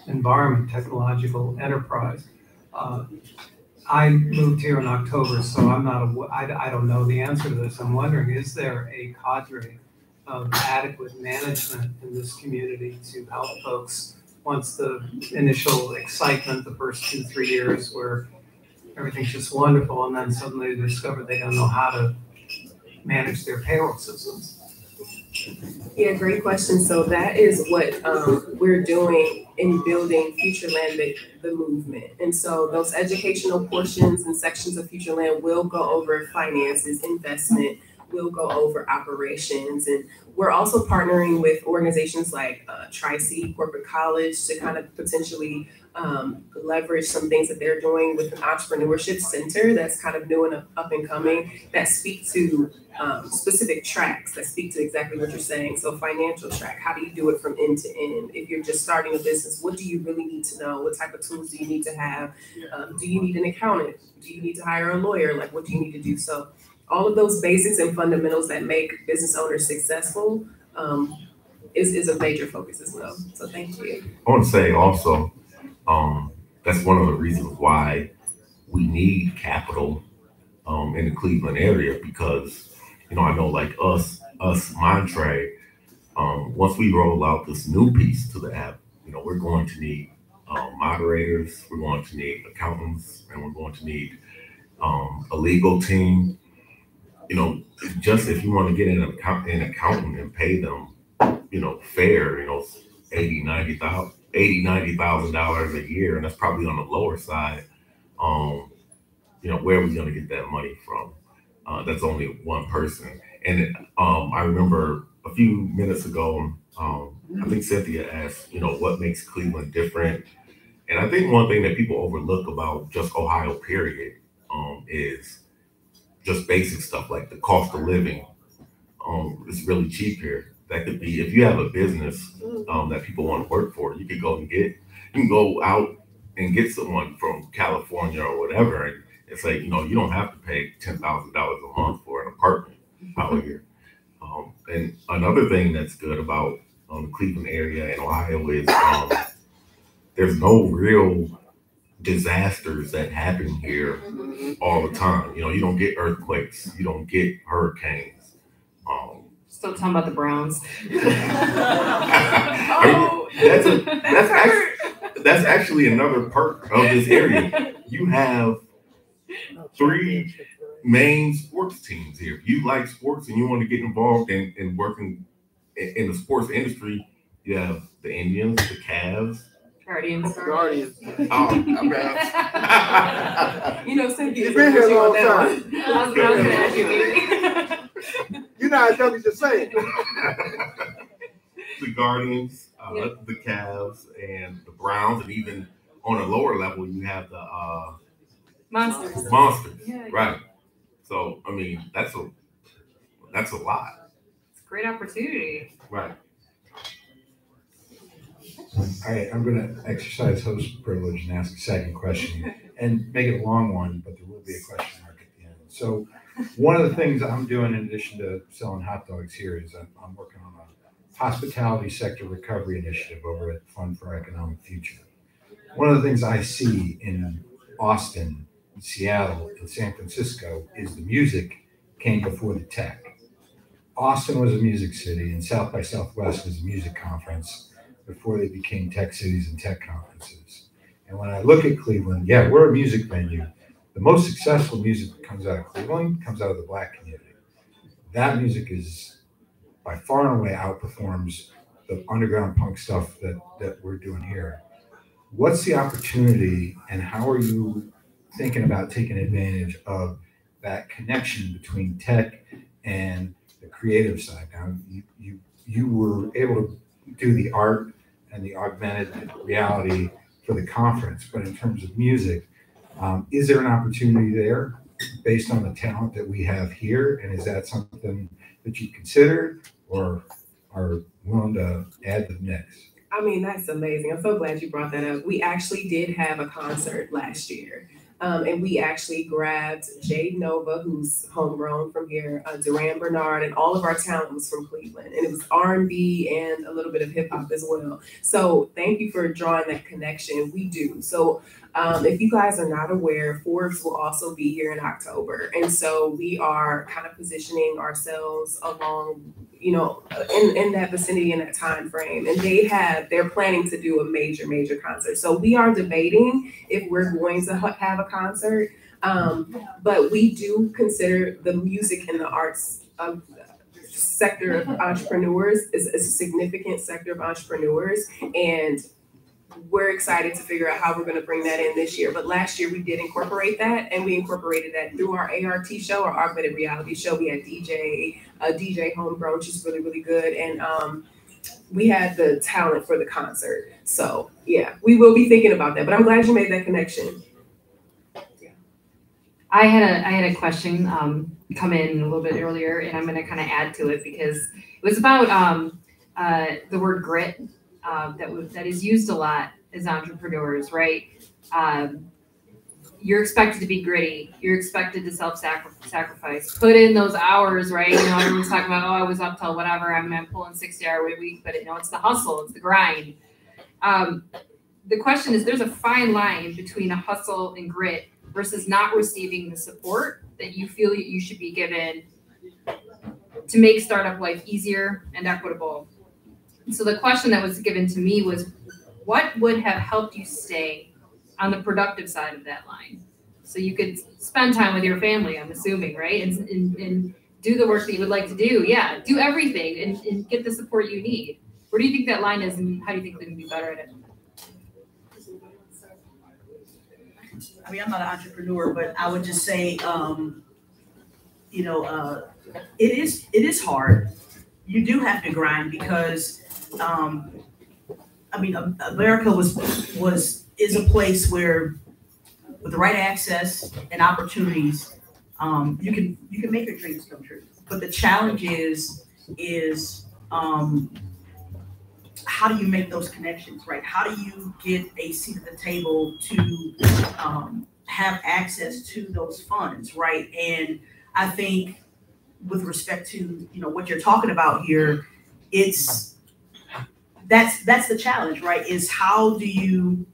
environment, technological enterprise. Uh, I moved here in October, so I'm not, aw- I, I don't know the answer to this. I'm wondering, is there a cadre of adequate management in this community to help folks once the initial excitement, the first two, three years where everything's just wonderful, and then suddenly they discover they don't know how to manage their payroll systems? Yeah, great question. So that is what um, we're doing in building FutureLand, the, the movement. And so those educational portions and sections of FutureLand will go over finances, investment, will go over operations. And we're also partnering with organizations like uh, Tri-C Corporate College to kind of potentially um, leverage some things that they're doing with an entrepreneurship center that's kind of new and up and coming that speak to um, specific tracks that speak to exactly what you're saying. So financial track, how do you do it from end to end? If you're just starting a business, what do you really need to know? What type of tools do you need to have? Um, do you need an accountant? Do you need to hire a lawyer? Like, what do you need to do? So all of those basics and fundamentals that make business owners successful um, is, is a major focus as well. So thank you. I want to say also, um, that's one of the reasons why we need capital um, in the Cleveland area because, you know, I know like us, us Montre, um, once we roll out this new piece to the app, you know, we're going to need um, moderators, we're going to need accountants, and we're going to need um, a legal team. You know, just if you want to get an account, an accountant and pay them you know, fair, you know, eighty, ninety thousand, eighty, ninety thousand dollars a year, and that's probably on the lower side. Um, you know, where are we gonna get that money from? Uh, that's only one person. And um, I remember a few minutes ago, um, I think Cynthia asked, you know, what makes Cleveland different? And I think one thing that people overlook about just Ohio, period, um, is just basic stuff like the cost of living. Um, it's really cheap here. That could be if you have a business um, that people want to work for, you could go and get. You can go out and get someone from California or whatever, and it's like you know you don't have to pay ten thousand dollars a month for an apartment out here. Um, and another thing that's good about um, the Cleveland area in Ohio is um, there's no real disasters that happen here all the time. You know, you don't get earthquakes, you don't get hurricanes. Um, Still talking about the Browns. Oh, that's a, that's actually, that's actually another perk of this area. You have three main sports teams here. If you like sports and you want to get involved in, in working in, in the sports industry, you have the Indians, the Cavs. Guardians. Guardians. Oh, You know, Cynthia. You've been here a long that time. I was, I was gonna ask you, maybe. You know how dummies just say it. the Guardians, uh, Yeah. the Cavs, and the Browns, and even on a lower level, you have the uh, Monsters. Monsters. Yeah, Right. So I mean, that's a that's a lot. It's a great opportunity. Right. All right, I'm gonna exercise host privilege and ask a second question and make it a long one, but there will be a question mark at the end. So one of the things I'm doing in addition to selling hot dogs here is I'm, I'm working on a hospitality sector recovery initiative over at Fund for Economic Future. One of the things I see in Austin, Seattle, and San Francisco is the music came before the tech. Austin was a music city and South by Southwest was a music conference before they became tech cities and tech conferences. And when I look at Cleveland, yeah, we're a music venue. The most successful music that comes out of Cleveland comes out of the black community. That music is by far and away outperforms the underground punk stuff that, that we're doing here. What's the opportunity and how are you thinking about taking advantage of that connection between tech and the creative side? Now, you, you, you were able to do the art and the augmented reality for the conference, but in terms of music, um, is there an opportunity there based on the talent that we have here? And is that something that you considered or are willing to add to the mix? I mean, that's amazing. I'm so glad you brought that up. We actually did have a concert last year. Um, and we actually grabbed Jade Nova, who's homegrown from here, uh, Duran Bernard, and all of our talent was from Cleveland, and it was R and B and a little bit of hip hop as well. So thank you for drawing that connection. We do. So um, if you guys are not aware, Forbes will also be here in October, and so we are kind of positioning ourselves along, you know, in in that vicinity in that time frame. And they have they're planning to do a major major concert. So we are debating if we're going to have a concert. Um, but we do consider the music and the arts of sector of entrepreneurs is, is a significant sector of entrepreneurs and we're excited to figure out how we're going to bring that in this year. But last year we did incorporate that, and we incorporated that through our ART show, our augmented reality show. We had DJ, uh, DJ Homegrown, she's really really good, and um, we had the talent for the concert. So yeah, we will be thinking about that. But I'm glad you made that connection. I had a I had a question um, come in a little bit earlier, and I'm going to kind of add to it because it was about um, uh, the word grit uh, that was that is used a lot as entrepreneurs, right? Um, you're expected to be gritty. You're expected to self sacrifice, put in those hours, right? You know, everyone's talking about, oh, I was up till whatever. I'm, I'm pulling 60 hour a week, but you know, it's the hustle, it's the grind. Um, the question is, there's a fine line between a hustle and grit versus not receiving the support that you feel you should be given to make startup life easier and equitable. So the question that was given to me was, what would have helped you stay on the productive side of that line? So you could spend time with your family, I'm assuming, right? And, and, and do the work that you would like to do. Yeah, do everything and, and get the support you need. Where do you think that line is and how do you think they can be better at it? I mean, I'm not an entrepreneur, but I would just say, um, you know, uh, it is, it is hard. You do have to grind because, um, I mean, America was, was, is a place where with the right access and opportunities, um, you can, you can make your dreams come true. But the challenge is, is, um, how do you make those connections, right? How do you get a seat at the table to, um, have access to those funds, right? And I think with respect to, you know, what you're talking about here, it's, that's, that's the challenge, right? Is how do you,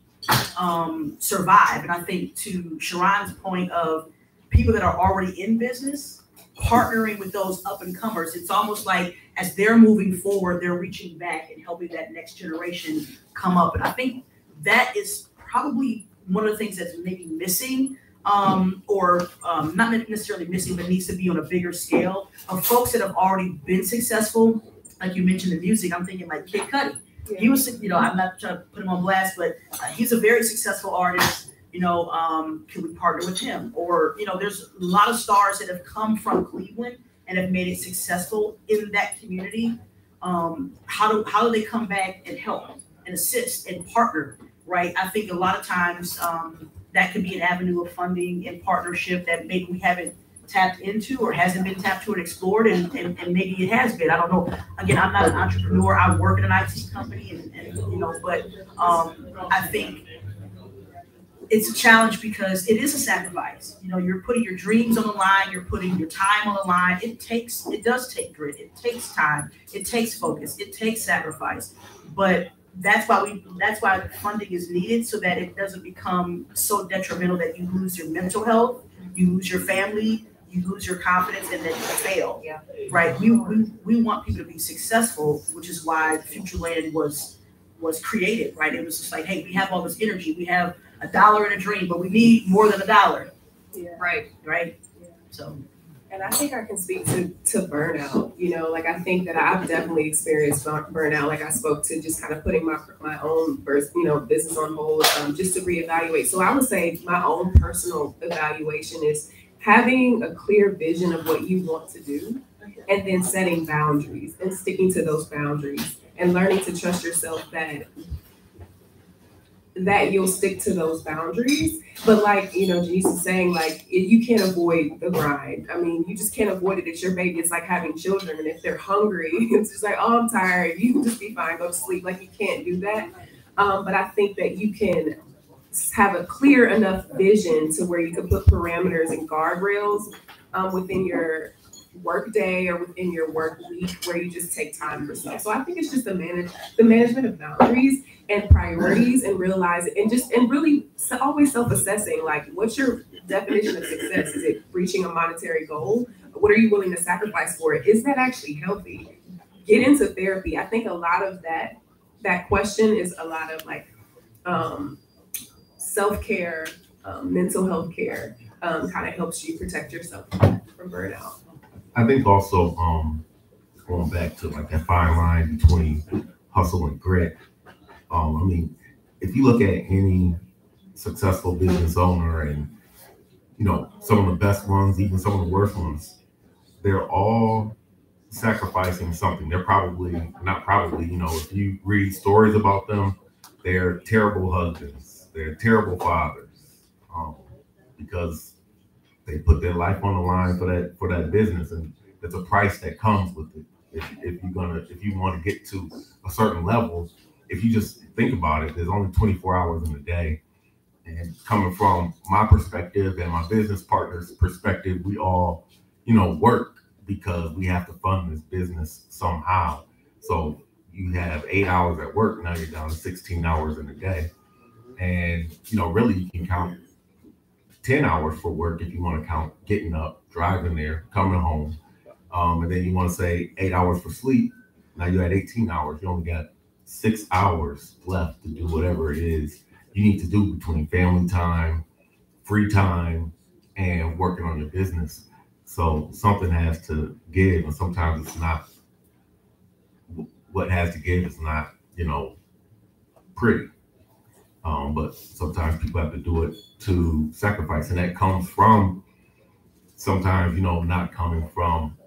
um, survive? And I think to Sharon's point of people that are already in business, partnering with those up and comers, it's almost like as they're moving forward, they're reaching back and helping that next generation come up. And I think that is probably one of the things that's maybe missing, um, or um, not necessarily missing, but needs to be on a bigger scale of folks that have already been successful. Like you mentioned the music, I'm thinking like Kid Cudi. He was, you know, I'm not trying to put him on blast, but uh, he's a very successful artist. You know, um, can we partner with him? Or, you know, there's a lot of stars that have come from Cleveland and have made it successful in that community. Um, how do how do they come back and help and assist and partner? Right. I think a lot of times um, that could be an avenue of funding and partnership that maybe we haven't tapped into or hasn't been tapped to and explored, and, and, and maybe it has been. I don't know. Again, I'm not an entrepreneur. I work in an IT company, and, and you know, but um, I think it's a challenge because it is a sacrifice. You know, you're putting your dreams on the line, you're putting your time on the line. It takes, it does take grit, it takes time, it takes focus, it takes sacrifice. But that's why we, that's why funding is needed so that it doesn't become so detrimental that you lose your mental health, you lose your family, you lose your confidence, and then you fail. Yeah. Right? We, we, we want people to be successful, which is why Future Land was was created. Right? It was just like, hey, we have all this energy, we have a dollar and a dream, but we need more than a dollar, Yeah. Right. right? So And I think I can speak to, to burnout, you know, like I think that I've definitely experienced burnout. Like I spoke to just kind of putting my, my own first, you know, business on hold, um, just to reevaluate. So I would say my own personal evaluation is having a clear vision of what you want to do and then setting boundaries and sticking to those boundaries and learning to trust yourself that that you'll stick to those boundaries. But like, you know, Janice is saying, like, you can't avoid the grind. I mean, you just can't avoid it. It's your baby. It's like having children. And if they're hungry, it's just like, oh, I'm tired. You can just be fine. Go to sleep. Like, you can't do that. Um, but I think that you can have a clear enough vision to where you can put parameters and guardrails um, within your work day or within your work week where you just take time for yourself. So I think it's just the manage the management of boundaries and priorities and realize and just and really always self-assessing like what's your definition of success? Is it reaching a monetary goal? What are you willing to sacrifice for it? Is that actually healthy? Get into therapy. I think a lot of that that question is a lot of like um, self-care um, mental health care um, kind of helps you protect yourself from burnout I think also, um, going back to like that fine line between hustle and grit. Um, I mean, if you look at any successful business owner and, you know, some of the best ones, even some of the worst ones, they're all sacrificing something. They're probably, not probably, you know, if you read stories about them, they're terrible husbands, they're terrible fathers, um, because they put their life on the line for that for that business, and it's a price that comes with it. If, if you're gonna, if you want to get to a certain level, if you just think about it, there's only 24 hours in a day, and coming from my perspective and my business partner's perspective, we all, you know, work because we have to fund this business somehow. So you have eight hours at work, now you're down to 16 hours in a day, and you know, really, you can count 10 hours for work if you want to count getting up, driving there, coming home. Um, and then you want to say eight hours for sleep. Now you're at 18 hours. You only got six hours left to do whatever it is you need to do between family time, free time, and working on your business. So something has to give, and sometimes it's not. What has to give is not, you know, pretty. Um, but sometimes people have to do it to sacrifice, and that comes from sometimes, you know, not coming from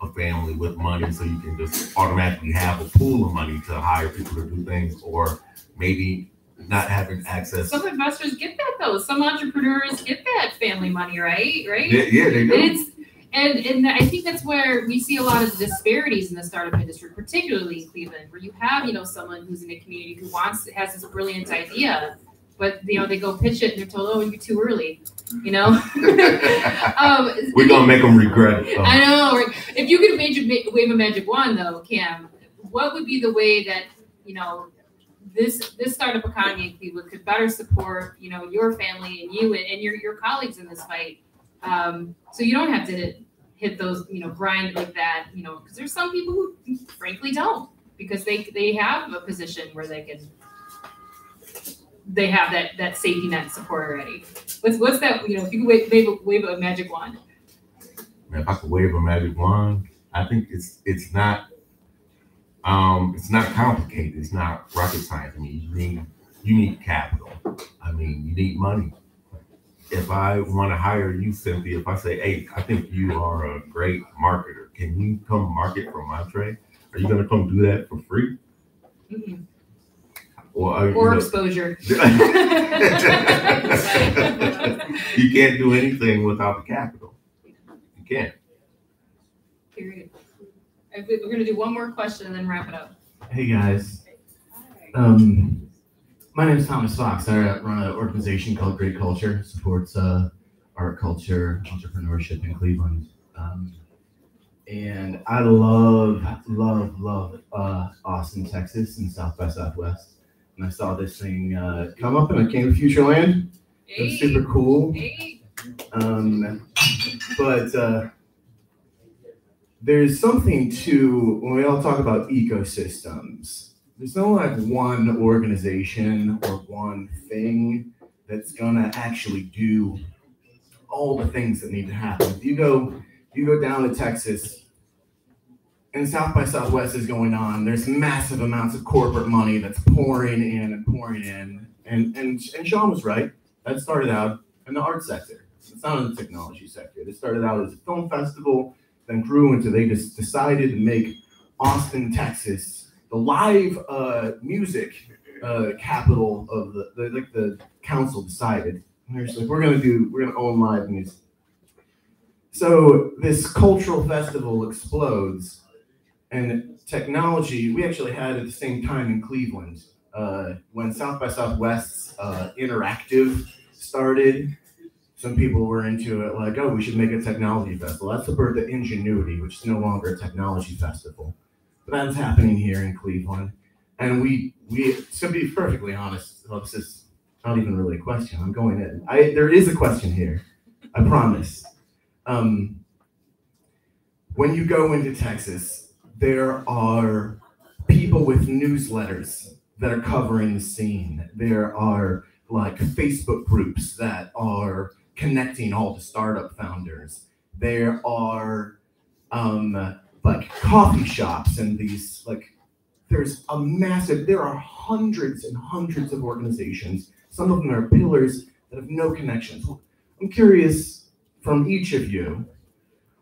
a family with money, so you can just automatically have a pool of money to hire people to do things, or maybe not having access. Some investors get that though. Some entrepreneurs get that family money, right? Right? Yeah, yeah, they And do. it's and and I think that's where we see a lot of disparities in the startup industry, particularly in Cleveland, where you have you know someone who's in the community who wants has this brilliant idea, but you know they go pitch it and they're told, oh, you're too early, you know. um, We're gonna make them regret. it, I know. right? If you could magic, wave a magic wand, though, Cam, what would be the way that you know this this startup economy in Cleveland could better support you know your family and you and, and your your colleagues in this fight, um, so you don't have to hit those you know grind like that you know because there's some people who frankly don't because they they have a position where they can they have that that safety net support already. What's what's that you know if you wave wave wave a magic wand. Man, if I could wave a magic wand, I think it's it's not um it's not complicated. It's not rocket science. I mean, you need you need capital. I mean, you need money. If I want to hire you, Cynthia, if I say, "Hey, I think you are a great marketer. Can you come market for Montre?" Are you gonna come do that for free? Mhm. Or are you Or know- exposure. you can't do anything without the capital. You can't. Period. We're gonna do one more question and then wrap it up. Hey guys, um, my name is Thomas Fox. I run an organization called Great Culture, supports uh, art, culture, entrepreneurship in Cleveland. Um, and I love, love, love uh, Austin, Texas, and South by Southwest. And I saw this thing uh, come up, and I came to Futureland. It's Hey, super cool. Um, but uh, there's something to when we all talk about ecosystems. There's no like one organization or one thing that's gonna actually do all the things that need to happen. If you go, you go down to Texas, and South by Southwest is going on. There's massive amounts of corporate money that's pouring in and pouring in. And and and Sean was right. That started out in the art sector. It's not in the technology sector. It started out as a film festival, then grew into they just decided to make Austin, Texas, the live uh, music uh, capital of the, the like the council decided. Like, we're gonna do, we're gonna own live music. So this cultural festival explodes, and technology. We actually had at the same time in Cleveland uh, when South by Southwest's uh, interactive started some people were into it like, oh, we should make a technology festival. That's the birth of Ingenuity, which is no longer a technology festival. That's happening here in Cleveland. And we we to be perfectly honest, well, this is not even really a question. I'm going in. I there is a question here. I promise. Um, when you go into Texas, there are people with newsletters that are covering the scene. There are like Facebook groups that are connecting all the startup founders. There are um, like coffee shops and these like there's a massive there are hundreds and hundreds of organizations. Some of them are pillars that have no connections. I'm curious from each of you,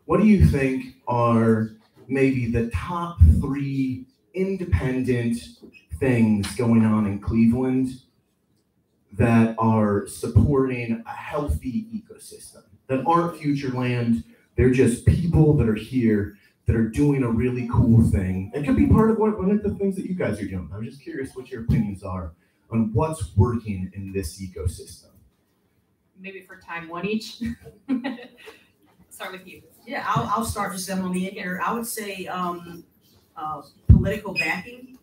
what do you think are maybe the top three independent things going on in Cleveland that are supporting a healthy ecosystem that aren't future land they're just people that are here that are doing a really cool thing it could be part of what, one of the things that you guys are doing i'm just curious what your opinions are on what's working in this ecosystem Maybe for time, one each. Start with you. Yeah, I'll, I'll start just them on the end here. I would say, um, uh, political backing,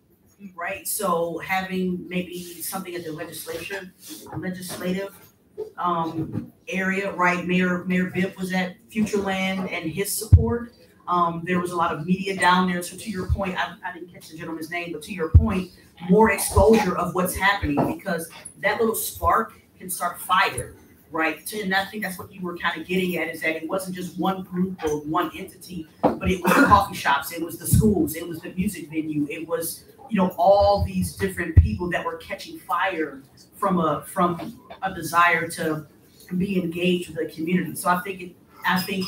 right? So having maybe something at the legislature, legislative, um, area, right? Mayor, Mayor Bibb was at Futureland and his support. Um, there was a lot of media down there. So to your point, I, I didn't catch the gentleman's name, but to your point, more exposure of what's happening because that little spark can start fire. right? And I think that's what you were kind of getting at, is that it wasn't just one group or one entity, but it was the coffee shops, it was the schools, it was the music venue, it was, you know, all these different people that were catching fire from a, from a desire to be engaged with the community. So I think, it I think,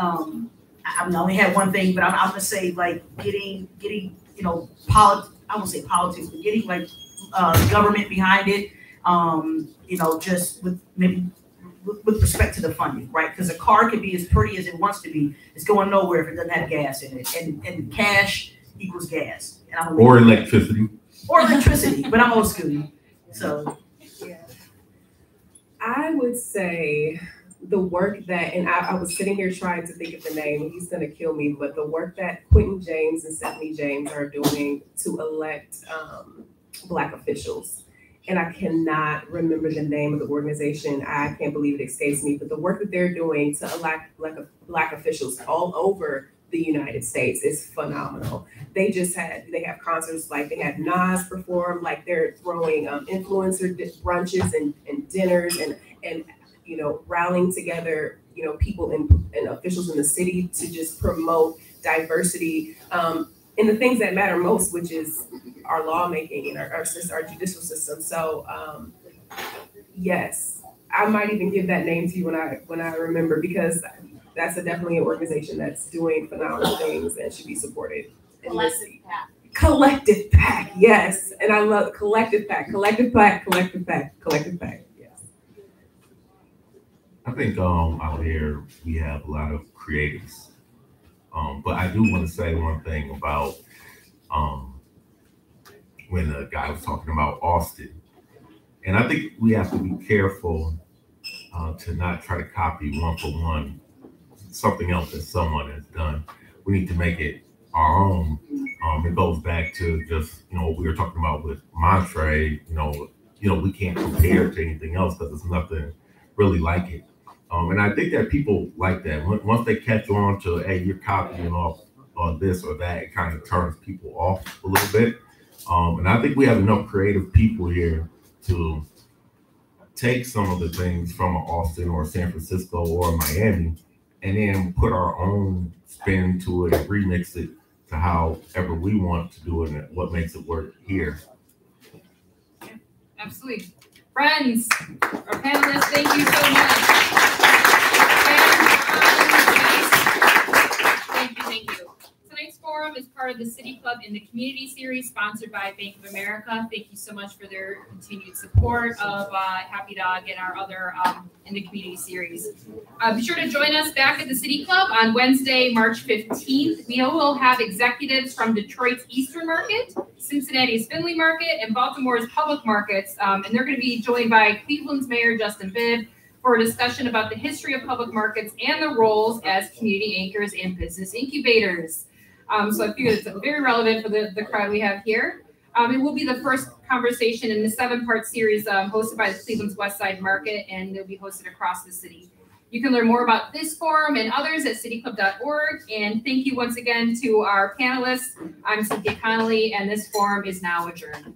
um, I, I mean, I only had one thing, but I'm, I'm gonna say like getting, getting, you know, polit, I won't say politics, but getting like, uh, government behind it, um, you know, just with maybe with, with respect to the funding, right? Because a car can be as pretty as it wants to be. It's going nowhere if it doesn't have gas in it, and and cash equals gas. And I'm Or electricity. or electricity, but I'm old school, so Yeah. I would say the work that, and I, I was sitting here trying to think of the name, he's gonna kill me, but the work that Quentin James and Stephanie James are doing to elect, um, black officials. And I cannot remember the name of the organization. I can't believe it escapes me, but the work that they're doing to elect black, black officials all over the United States is phenomenal. They just had, they have concerts, like they had Nas perform, like they're throwing um, influencer brunches and, and dinners and, and, you know, rallying together, you know, people and, and officials in the city to just promote diversity um, in the things that matter most, which is our lawmaking and our, our, our judicial system. So, um, yes, I might even give that name to you when I, when I remember, because that's a definitely an organization that's doing phenomenal things and should be supported. this city. Collective PAC, yes, and I love Collective PAC, Collective PAC, Collective PAC, Collective PAC. I think um out here we have a lot of creatives. Um, but I do want to say one thing about um when the guy was talking about Austin. And I think we have to be careful uh, to not try to copy one for one something else that someone has done. We need to make it our own. Um, it goes back to just you know what we were talking about with Montre. You know, you know we can't compare to anything else because there's nothing really like it. Um, and I think that people like that. Once they catch on to, hey, you're copying off on this or that, it kind of turns people off a little bit. Um, and I think we have enough creative people here to take some of the things from Austin or San Francisco or Miami and then put our own spin to it and remix it to however we want to do it and what makes it work here. Absolutely. Friends, our panelists, thank you so much. Forum is part of the City Club in the Community Series sponsored by Bank of America. Thank you so much for their continued support of uh, Happy Dog and our other um, in the Community Series. Uh, Be sure to join us back at the City Club on Wednesday, March 15th. We will have executives from Detroit's Eastern Market, Cincinnati's Findlay Market, and Baltimore's Public Markets. Um, And they're going to be joined by Cleveland's Mayor Justin Bibb for a discussion about the history of public markets and the roles as community anchors and business incubators. Um, so I figured it's very relevant for the, the crowd we have here. Um, it will be the first conversation in the seven part series um, hosted by the Cleveland's West Side Market, and they'll be hosted across the city. You can learn more about this forum and others at cityclub.org. And thank you once again to our panelists. I'm Cynthia Connolly, and this forum is now adjourned.